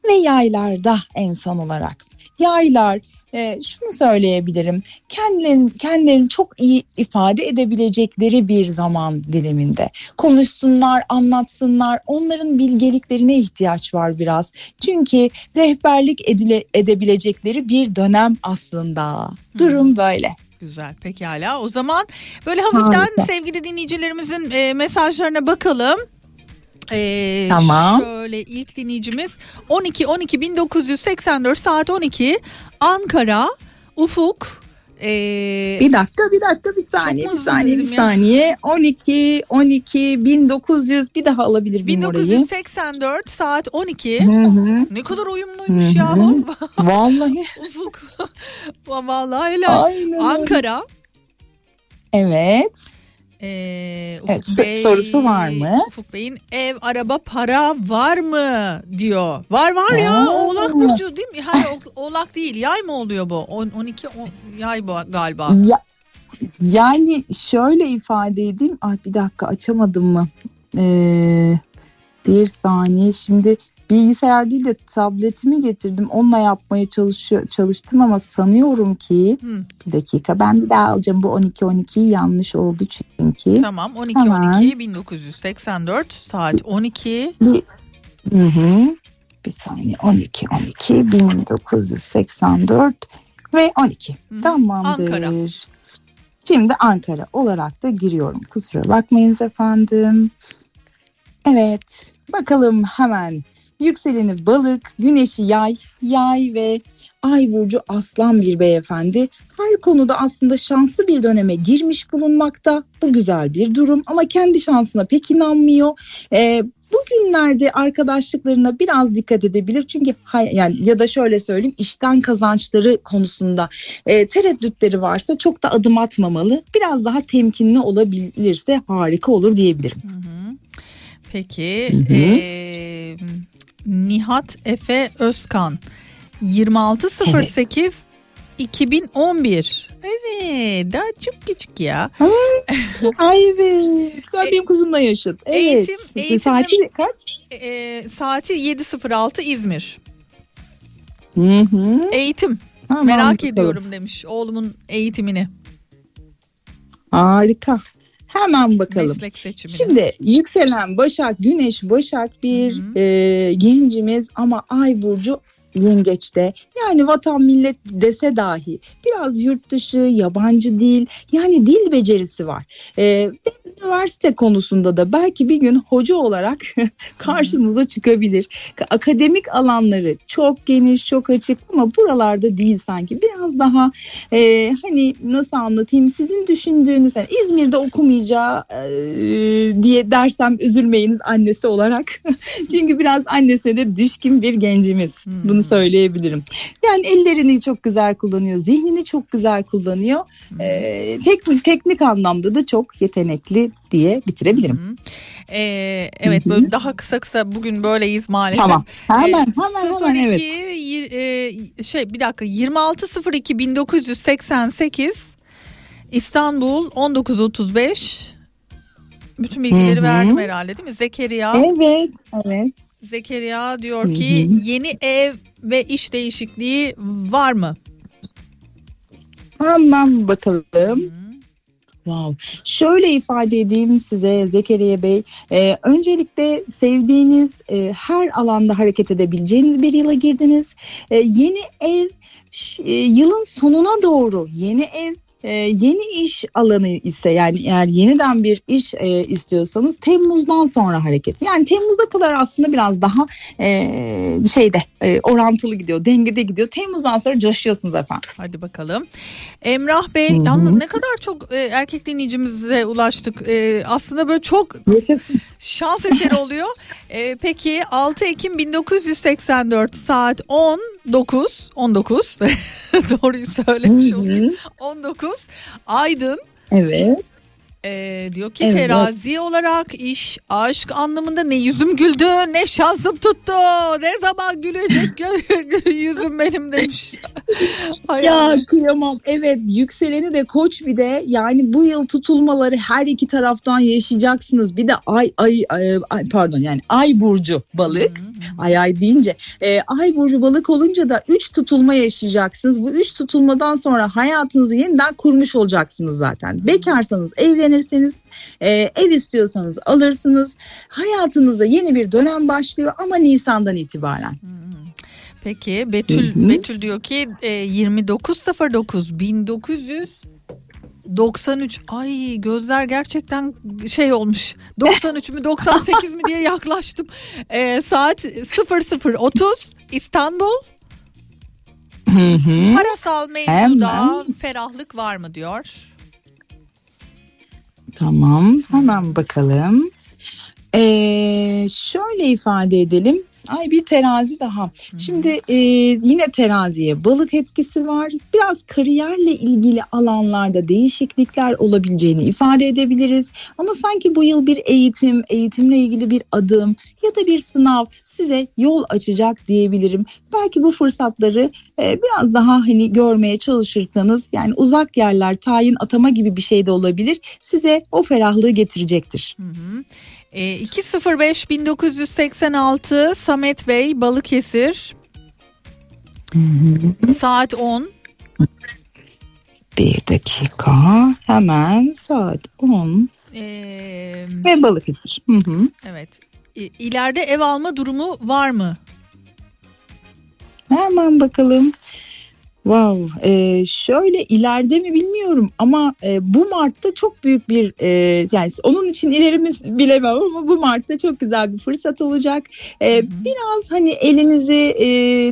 ve yaylarda en son olarak yaylar. E, şunu söyleyebilirim. Kendilerini, kendilerini çok iyi ifade edebilecekleri bir zaman diliminde. Konuşsunlar anlatsınlar. Onların bilgeliklerine ihtiyaç var biraz. Çünkü rehberlik edile, edebilecekleri bir dönem aslında. Durum böyle. Güzel pekala. O zaman böyle hafiften Harika. sevgili dinleyicilerimizin e, mesajlarına bakalım. Ee, Tamam. Şöyle ilk dinleyicimiz 12 12 1984 saat 12 Ankara Ufuk ee, Bir dakika bir dakika bir saniye bir saniye bir dedim ya? saniye 12 12 1900 bir daha alabilir miyim orayı? 1984 saat 12 Hı hı. ne kadar uyumluymuş Hı hı. yahu Vallahi Ufuk vallahi helal Aynen. Ankara evet. Ee, Ufuk Evet, so- sorusu var mı? Ufuk Bey'in ev, araba, para var mı diyor. Var var ya Aa. Oğlak Burcu değil mi? Hayır Oğlak değil yay mı oluyor bu? On- 12 on- yay bu galiba. Ya, yani şöyle ifade edeyim. Ay bir dakika açamadım mı? Ee, bir saniye şimdi bilgisayar değil de tabletimi getirdim. Onunla yapmaya çalışıyor, çalıştım ama sanıyorum ki Hı. bir dakika ben bir daha alacağım. Bu 12-12 yanlış oldu çünkü. Tamam 12 Hemen. 12 1984 saat 12 Bir, hı hı. bir saniye 12 12 1984 ve 12. Hı hı. Tamamdır. Ankara. Şimdi Ankara olarak da giriyorum. Kusura bakmayınız efendim. Evet. Bakalım hemen. Yükseleni balık, güneşi yay, yay ve ay burcu aslan bir beyefendi. Her konuda aslında şanslı bir döneme girmiş bulunmakta. Bu güzel bir durum ama kendi şansına pek inanmıyor. Ee, bugünlerde arkadaşlıklarına biraz dikkat edebilir. Çünkü hay- yani ya da şöyle söyleyeyim işten kazançları konusunda e, tereddütleri varsa çok da adım atmamalı. Biraz daha temkinli olabilirse harika olur diyebilirim. Hı hı. Peki Hı hı. ee, Nihat Efe Özkan 2608 2011 Evet daha çok küçük ya. Ay evet. Sen benim kızımla yaşıt. Evet. Eğitim- eğitimli- Saati kaç? Ee, saati 7.06 İzmir. Hı hı. Eğitim. Tamam, Merak ediyorum demiş oğlumun eğitimini. Harika. Hemen bakalım. Meslek seçimini. Şimdi yükselen Başak, Güneş Başak bir e, gencimiz ama Ay Burcu yengeçte. Yani vatan millet dese dahi biraz yurt dışı, yabancı dil yani dil becerisi var. E, ve üniversite konusunda da belki bir gün hoca olarak karşımıza çıkabilir. Akademik alanları çok geniş, çok açık ama buralarda değil sanki. Biraz daha e, hani nasıl anlatayım sizin düşündüğünüz yani İzmir'de okumayacağı e, diye dersem üzülmeyiniz annesi olarak. Çünkü biraz annesine de düşkün bir gencimiz. Bunu söyleyebilirim. Yani ellerini çok güzel kullanıyor, zihnini çok güzel kullanıyor. Ee, teknik teknik anlamda da çok yetenekli diye bitirebilirim. Ee, evet böyle daha kısa kısa bugün böyleyiz maalesef. Tamam. Hemen, Ee, hemen, hemen, evet. 02 e, şey bir dakika 2602 1988 İstanbul 1935 bütün bilgileri Hı hı. verdim herhalde değil mi? Zekeriya. Evet, evet. Zekeriya diyor ki yeni ev ve iş değişikliği var mı? Hemen bakalım. Wow. Şöyle ifade edeyim size Zekeriya Bey. Ee, öncelikle sevdiğiniz e, her alanda hareket edebileceğiniz bir yıla girdiniz. Ee, yeni ev e, yılın sonuna doğru yeni ev e, yeni iş alanı ise yani eğer yeniden bir iş e, istiyorsanız Temmuz'dan sonra hareket. Yani Temmuz'a kadar aslında biraz daha e, şeyde e, orantılı gidiyor, dengede gidiyor. Temmuz'dan sonra coşuyorsunuz efendim. Hadi bakalım. Emrah Bey yalnız ne kadar çok e, erkek dinleyicimize ulaştık. E, aslında böyle çok şans eseri oluyor. E, peki 6 Ekim 1984 saat 19 19 doğruyu söylemiş olayım. 19 Aydın Evet. E, diyor ki Evet. terazi olarak iş aşk anlamında ne yüzüm güldü ne şansım tuttu ne zaman gülecek yüzüm benim demiş. Ya kıyamam. Evet yükseleni de koç bir de yani bu yıl tutulmaları her iki taraftan yaşayacaksınız. Bir de ay ay, ay, ay- pardon yani ay burcu balık. Ay ay deyince e, ay burcu balık olunca da üç tutulma yaşayacaksınız. Bu üç tutulmadan sonra hayatınızı yeniden kurmuş olacaksınız zaten. Bekarsanız evlenirseniz e, ev istiyorsanız alırsınız. Hayatınızda yeni bir dönem başlıyor ama Nisan'dan itibaren. Peki Betül Betül diyor ki e, 2909 1993 ay gözler gerçekten şey olmuş. 93 mü 98 mi diye yaklaştım. E, saat 00.30 İstanbul. Parasal mevzuda Hemen. ferahlık var mı diyor Tamam hemen bakalım. Ee, şöyle ifade edelim. Ay bir terazi daha. Şimdi e, yine teraziye balık etkisi var. Biraz kariyerle ilgili alanlarda değişiklikler olabileceğini ifade edebiliriz. Ama sanki bu yıl bir eğitim, eğitimle ilgili bir adım ya da bir sınav size yol açacak diyebilirim. Belki bu fırsatları e, biraz daha hani görmeye çalışırsanız yani uzak yerler, tayin atama gibi bir şey de olabilir. Size o ferahlığı getirecektir. E, 205 1986 Samet Bey Balıkesir saat 10 Bir dakika hemen saat 10 E, ve Balıkesir. Hı hı. Evet. İleride ev alma durumu var mı? Hemen bakalım. Wow, ee, şöyle ileride mi bilmiyorum ama e, bu Mart'ta çok büyük bir e, yani onun için ilerimiz bilemem ama bu Mart'ta çok güzel bir fırsat olacak. E, biraz hani elinizi e,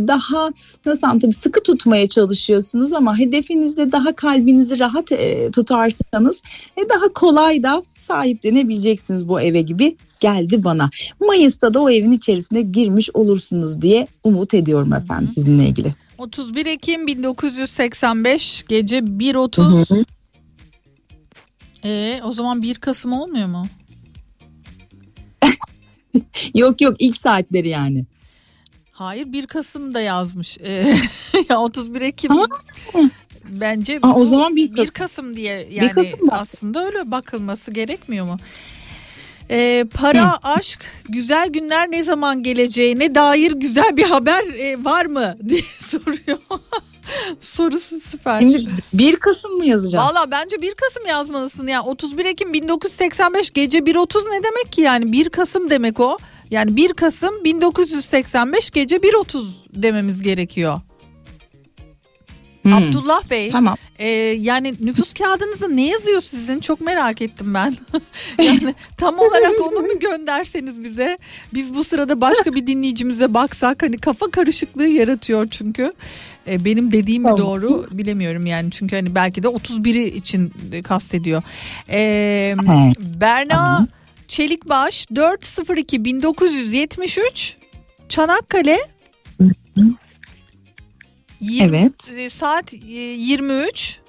daha nasıl anlatayım sıkı tutmaya çalışıyorsunuz ama hedefinizde daha kalbinizi rahat e, tutarsanız e, daha kolay da sahiplenebileceksiniz bu eve gibi geldi bana. Mayıs'ta da o evin içerisine girmiş olursunuz diye umut ediyorum efendim sizinle ilgili. 31 Ekim 1985 gece 1.30 ee, o zaman 1 Kasım olmuyor mu? Yok yok ilk saatleri yani. Hayır 1 Kasım da yazmış. Ee, ya 31 Ekim bence Aa, o zaman 1 1 Kasım diye yani Kasım bence. aslında öyle bakılması gerekmiyor mu? Ee, para, aşk, güzel günler ne zaman geleceğine dair güzel bir haber e, var mı diye soruyor. Sorusu süper. Şimdi 1 Kasım mı yazacağız? Valla bence 1 Kasım yazmalısın. Yani 31 Ekim 1985 gece 1.30 ne demek ki yani 1 Kasım demek o. Yani 1 Kasım 1985 gece 1.30 dememiz gerekiyor. Hmm. Abdullah Bey. Tamam. e, yani nüfus kağıdınızda ne yazıyor sizin? Çok merak ettim ben. yani tam olarak onu mu gönderseniz bize? Biz bu sırada başka bir dinleyicimize baksak hani kafa karışıklığı yaratıyor çünkü. E, benim dediğim mi Tamam. doğru bilemiyorum yani çünkü hani belki de 31'i için kastediyor. E, Berna Çelikbaş 402 1973 Çanakkale Yirmi- Evet. e, Saat e, 23.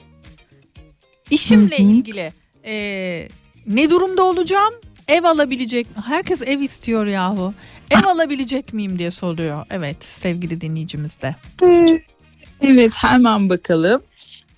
İşimle ilgili e, ne durumda olacağım? Ev alabilecek Herkes ev istiyor yahu. Ev alabilecek miyim diye soruyor. Evet sevgili dinleyicimiz de. Evet hemen bakalım.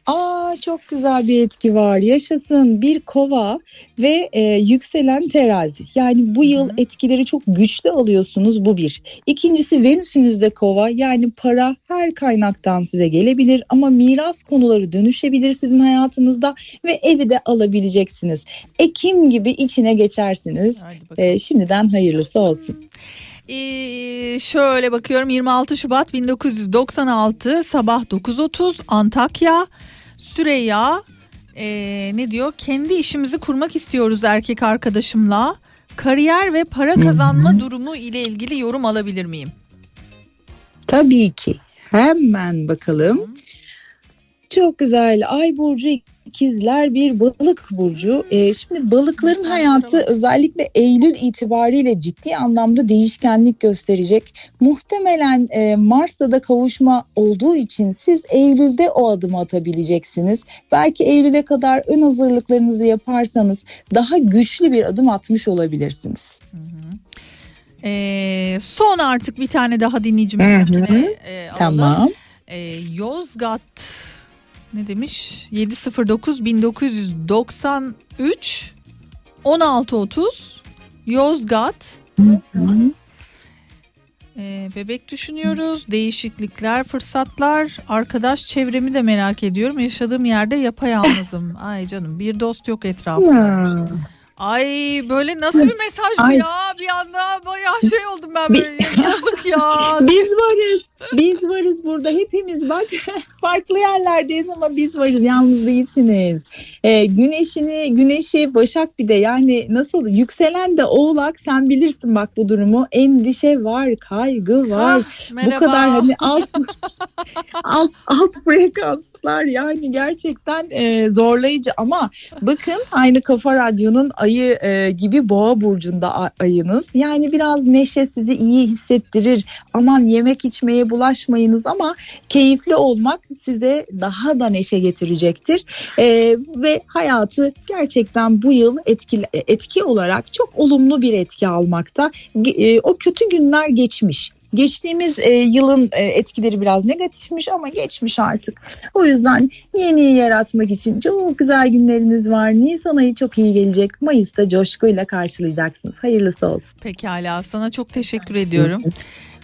Aa çok güzel bir etki var. Yaşasın bir kova ve e, yükselen terazi. Yani bu yıl etkileri çok güçlü alıyorsunuz bu bir. İkincisi Venüs'ünüzde kova yani para her kaynaktan size gelebilir ama miras konuları dönüşebilir sizin hayatınızda ve evi de alabileceksiniz. Ekim gibi içine geçersiniz. E, şimdiden hayırlısı olsun. Ee, şöyle bakıyorum 26 Şubat 1996 sabah 9.30 Antakya Süreyya ee, ne diyor kendi işimizi kurmak istiyoruz erkek arkadaşımla kariyer ve para kazanma durumu ile ilgili yorum alabilir miyim? Tabii ki. Hemen bakalım. Çok güzel. Ay burcu ikizler bir balık burcu. Ee, şimdi balıkların hayatı özellikle Eylül itibariyle ciddi anlamda değişkenlik gösterecek. Muhtemelen e, Mars'ta da kavuşma olduğu için siz Eylül'de o adımı atabileceksiniz. Belki Eylül'e kadar ön hazırlıklarınızı yaparsanız daha güçlü bir adım atmış olabilirsiniz. Ee, son artık bir tane daha dinleyicimiz e, alalım. Tamam. Ee, Yozgat ne demiş? 709 1993 1630 Yozgat Ee, bebek düşünüyoruz. Değişiklikler, fırsatlar. Arkadaş çevremi de merak ediyorum. Yaşadığım yerde yapayalnızım. Ay canım bir dost yok etrafımda. Ay böyle nasıl bir mesaj bu ya? Bir anda bayağı şey oldum ben böyle. Yazık ya. Biz varız. Biz varız burada. Hepimiz bak farklı yerlerdeyiz ama biz varız. Yalnız değilsiniz. Ee, güneşini, güneşi Başak bir de yani nasıl yükselen de Oğlak sen bilirsin bak bu durumu. Endişe var, kaygı var. Ah, bu kadar hani alt alt, alt frekanslar yani gerçekten e, zorlayıcı ama bakın aynı Kafa Radyo'nun ayı e, gibi boğa burcunda ayınız. Yani biraz neşe sizi iyi hissettirir. Aman yemek içmeye bulaşmayınız ama keyifli olmak size daha da neşe getirecektir. E, ve hayatı gerçekten bu yıl etki, etki olarak çok olumlu bir etki almakta. E, o kötü günler geçmiş. Geçtiğimiz e, yılın e, etkileri biraz negatifmiş ama geçmiş artık. O yüzden yeniyi yaratmak için çok güzel günleriniz var. Nisan ayı çok iyi gelecek. Mayıs'ta coşkuyla karşılayacaksınız. Hayırlısı olsun. Pekala sana çok teşekkür ediyorum.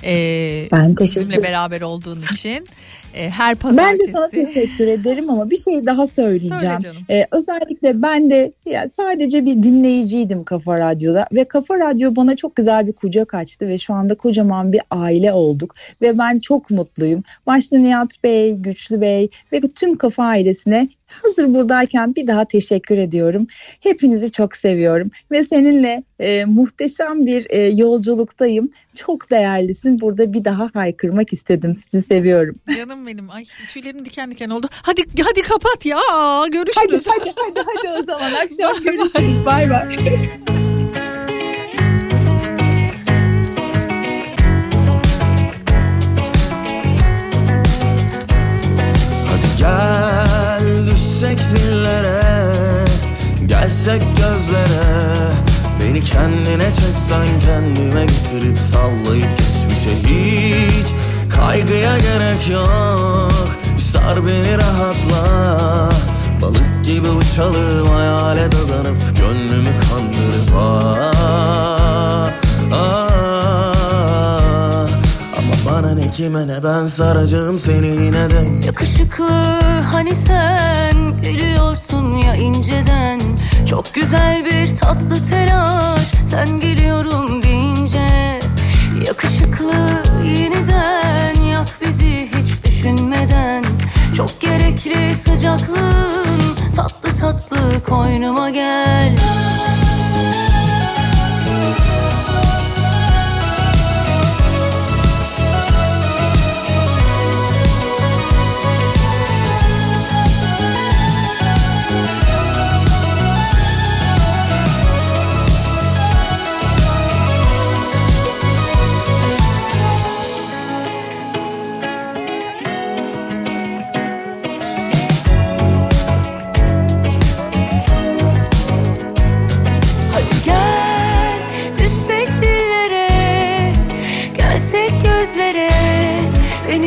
Ee, Ben teşekkür Bizimle beraber olduğun için. Ee, her Ben pazartesi. de sana teşekkür ederim ama bir şey daha söyleyeceğim. Söyle. Ee, özellikle ben de ya sadece bir dinleyiciydim Kafa Radyo'da ve Kafa Radyo bana çok güzel bir kucak açtı ve şu anda kocaman bir aile olduk ve ben çok mutluyum. Başta Nihat Bey, Güçlü Bey ve tüm Kafa ailesine hazır buradayken bir daha teşekkür ediyorum. Hepinizi çok seviyorum ve seninle e, muhteşem bir e, yolculuktayım. Çok değerlisin. Burada bir daha haykırmak istedim. Sizi seviyorum. Canım benim. Ay tüylerim diken diken oldu. Hadi hadi kapat ya. Görüşürüz. Hadi hadi hadi, hadi o zaman akşam görüşürüz. Bay bay. Hadi gel düşsek dillere Gelsek gözlere Beni kendine çeksen kendime getirip sallayıp geçmişe hiç Kaygıya gerek yok. Sar beni rahatla. Balık gibi uçalım hayale dadanıp Gönlümü kandırıp ah, ah. Ama bana ne kime ne ben saracağım seni yine de. Yakışıklı hani sen gülüyorsun ya inceden. Çok güzel bir tatlı telaş sen geliyorum deyince Yakışıklı yeniden yak bizi hiç düşünmeden. Çok gerekli sıcaklığın tatlı tatlı koynuma gel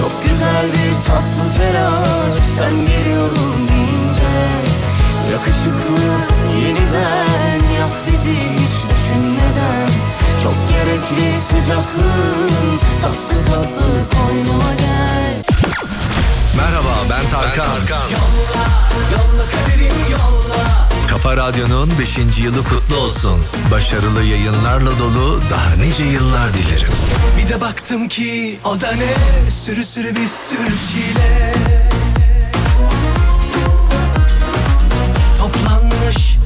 Çok güzel bir tatlı telaş Sen geliyorum deyince. Yakışıklı yeniden Yap bizi hiç düşünmeden. Çok gerekli sıcaklığın Tatlı tatlı koynuma gel. Merhaba ben Tarkan, ben Tarkan. Yolla, yolla kaderim yolla. Kafa Radyo'nun 5. yılı kutlu olsun. Başarılı yayınlarla dolu daha nice yıllar dilerim. Bir de baktım ki o da ne sürü sürü bir sürü çile. Toplanmış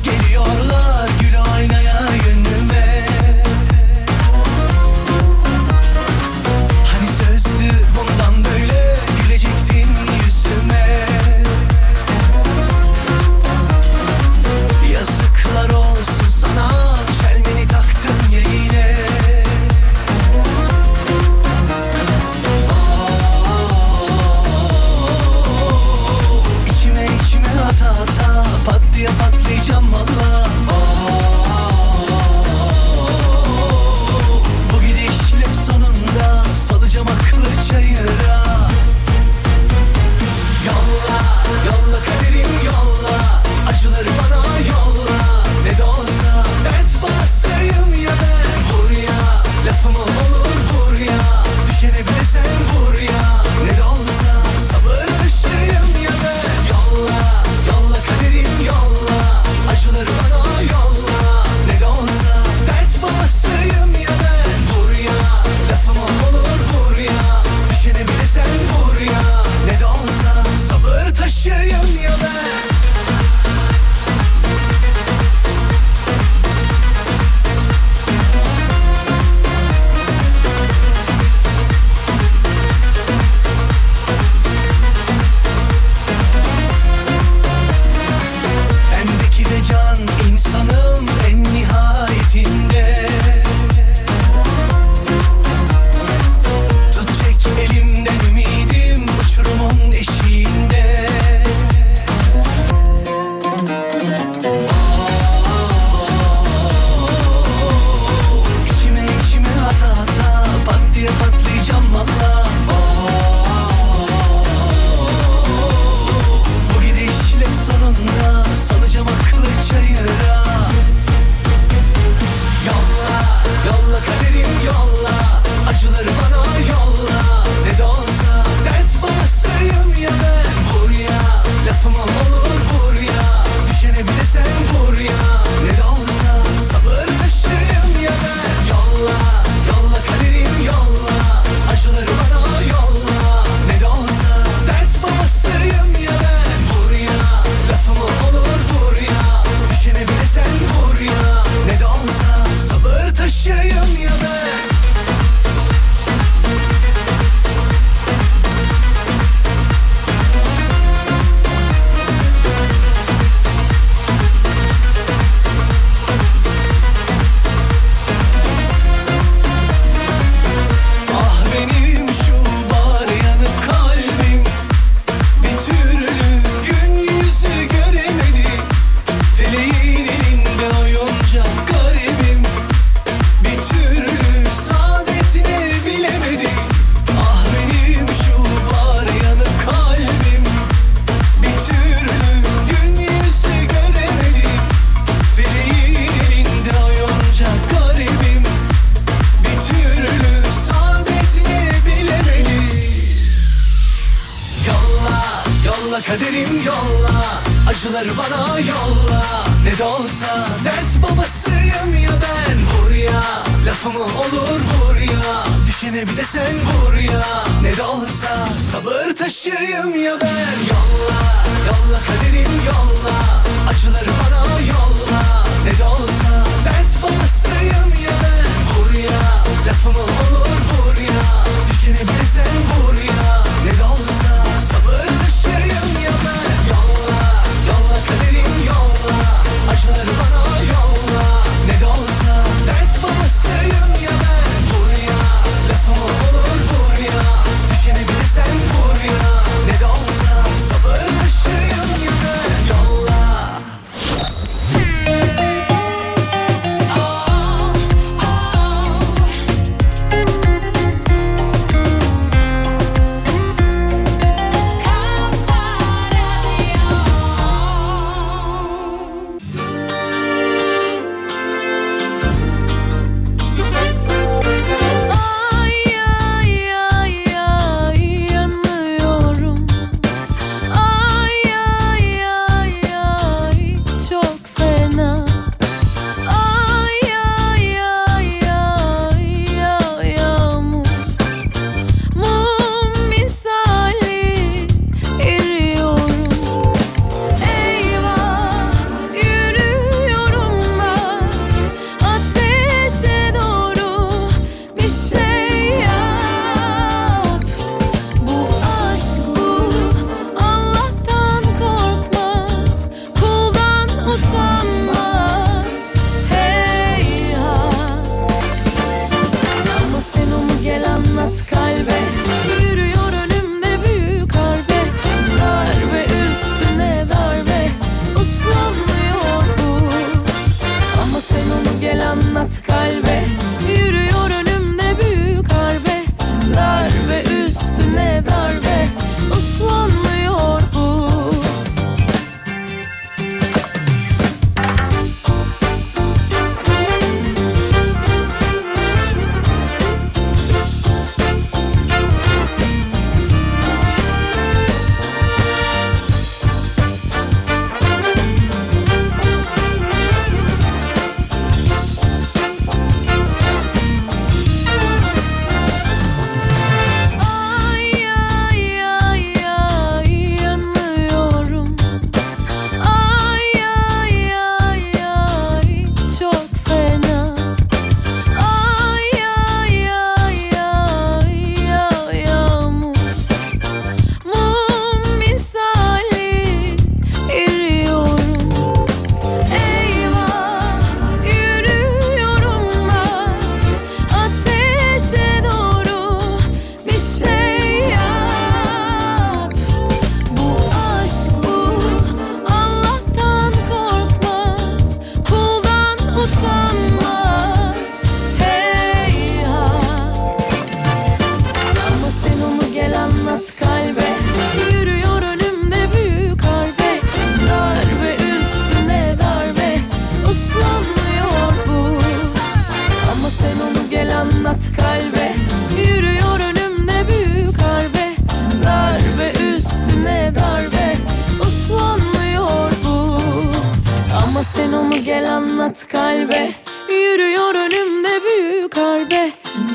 anlat kalbe. Yürüyor önümde büyük harbe.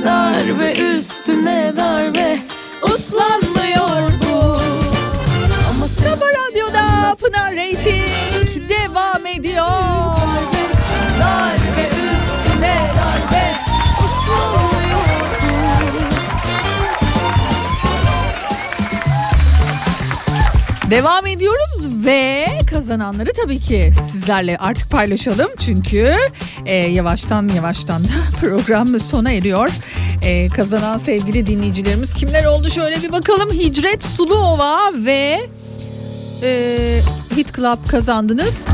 Darbe üstüne darbe. Uslanmıyor bu. Ama Kafa Radyo'da Pınar Rating devam ediyor. Darbe üstüne darbe. Uslanmıyor bu. Devam ediyoruz ve kazananları tabii ki sizlerle artık paylaşalım. Çünkü e, yavaştan yavaştan da program sona eriyor. E, kazanan sevgili dinleyicilerimiz kimler oldu şöyle bir bakalım. Hicret Suluova ve e, Hit Club kazandınız.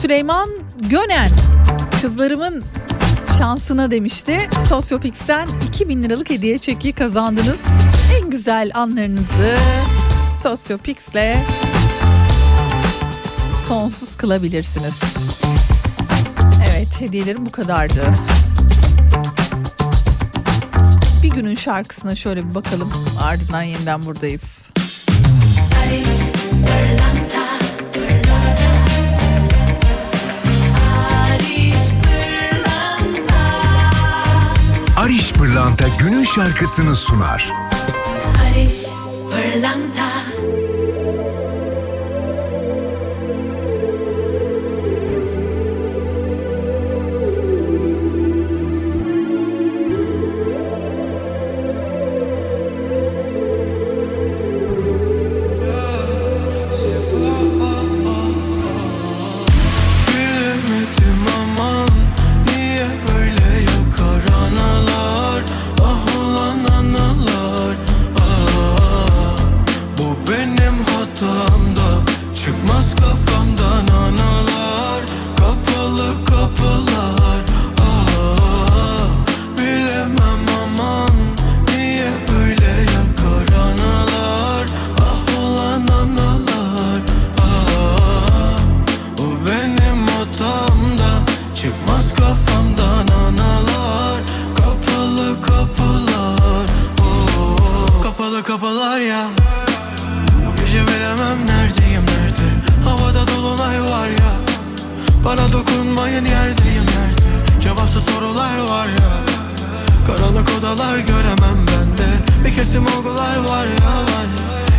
Süleyman Gönen kızlarımın şansına demişti. Sosyopix'ten 2000 liralık hediye çeki kazandınız. En güzel anlarınızı Sosyopix'le sonsuz kılabilirsiniz. Evet hediyelerim bu kadardı. Bir günün şarkısına şöyle bir bakalım. Ardından yeniden buradayız. Ariş Pırlanta günün şarkısını sunar. Barış Pırlanta kafamdan analar Kapalı kapılar. Oo, Kapalı kapılar ya. Bu gece bilemem neredeyim nerede? Havada dolunay var ya. Bana dokunmayın yerdeyim nerede? Cevapsız sorular var ya. Karanlık odalar göremem bende Bir kesim olgular var ya.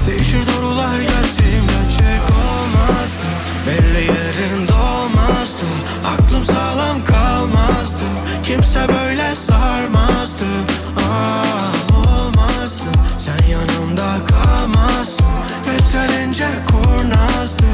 Değişir doğrular gerçeğim gerçek olmazdı Belli yerinde olmazdı Aklım sağlam kalmazdı. Kimse böyle sarmazdı. Ah olmazdı Sen yanımda kalmazsın. Yeterince kurnazdın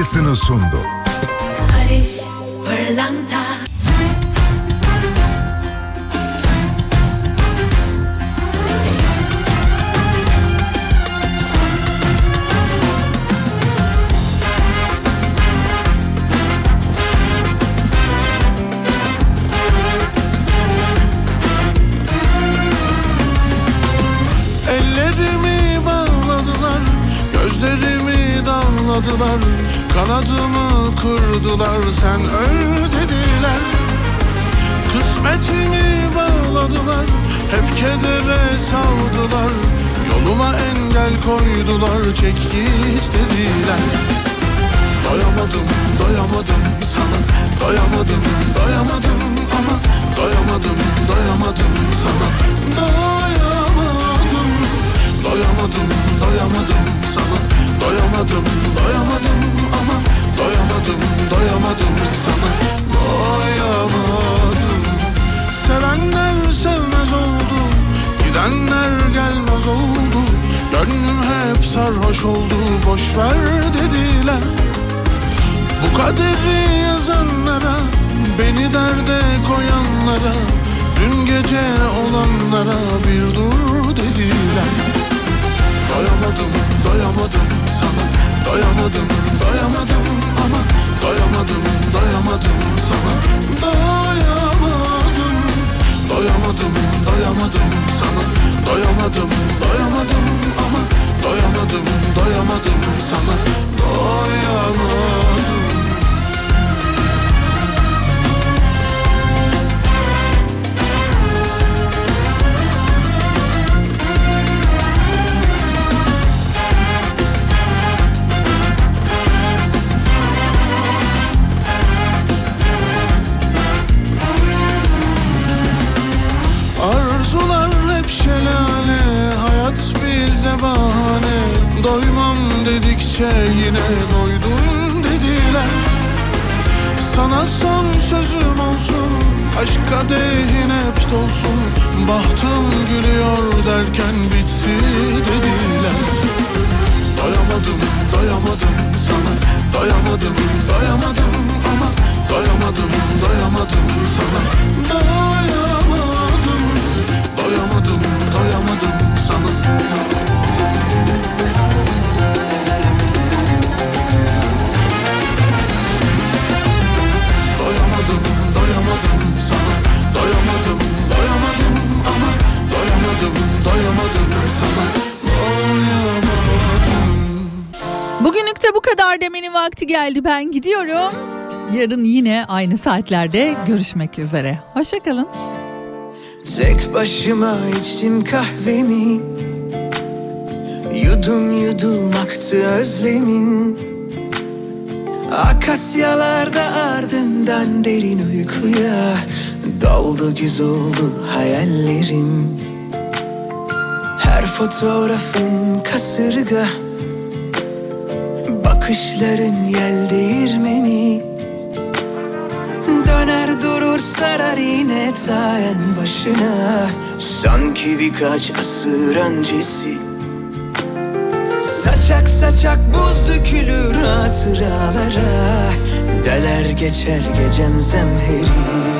günün şarkısını sundu. Kedere savdılar Yoluma engel koydular Çek git dediler. Doyamadım, doyamadım sana Doyamadım, doyamadım ama Doyamadım, doyamadım sana. Doyamadım Doyamadım, doyamadım sana. Doyamadım, doyamadım ama Doyamadım, doyamadım sana. Doyamadım Sevenler sevmez oldu Gidenler gelmez oldu. Gönlüm hep sarhoş oldu. Boş ver dediler. Bu kaderi yazanlara Beni derde koyanlara Dün gece olanlara bir dur dediler. Doyamadım, doyamadım sana. Doyamadım, doyamadım ama Doyamadım, doyamadım sana. Doyamadım, doyamadım, doyamadım sana. Doyamadım, doyamadım ama Doyamadım, doyamadım sana. Doyamadım bize bahane Doymam dedikçe yine doydum dediler. Sana son sözüm olsun Aşk kadehin hep dolsun. Bahtım gülüyor derken bitti dediler. Doyamadım, doyamadım sana. Doyamadım, doyamadım ama. Doyamadım, doyamadım sana. Doyamadım, doyamadım, doyamadım sana Doyamadım, doyamadım sana Doyamadım, doyamadım ama Doyamadım, doyamadım sana Doyamadım Bugünlük de bu kadar demenin vakti geldi. Ben gidiyorum. Yarın yine aynı saatlerde görüşmek üzere. Hoşçakalın. Tek başıma içtim kahvemi. Yudum yudum aktı özlemin. Akasyalarda ardından derin uykuya Daldı güz oldu hayallerim. Her fotoğrafın kasırga Bakışların yel değirmeni Döner durur sarar yine ta en başına. Sanki birkaç asır öncesi. Saçak saçak buz dökülür hatıralara. Deler geçer gecem zemheri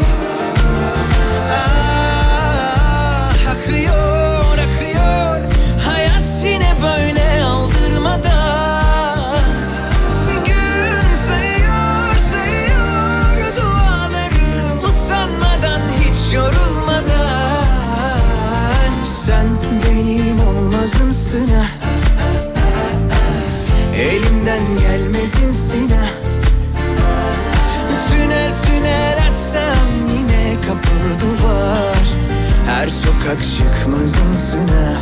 ha Elimden gelmezimsin ha Tünel tünel açsam yine kapı duvar. Her sokak çıkmazımsın ha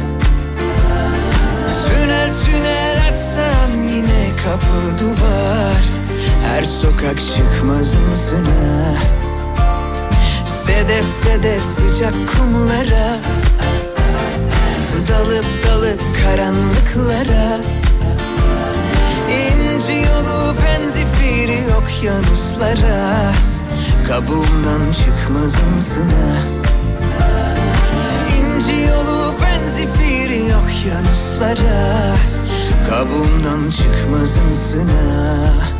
Tünel tünel açsam yine kapı duvar. Her sokak çıkmazımsın ha Sedef sedef sıcak kumlara Dalıp dalıp karanlıklara. İnci yolu penzifiri okyanuslara Kabuğumdan çıkmazımsın ha İnci yolu penzifiri okyanuslara Kabuğumdan çıkmazımsın ha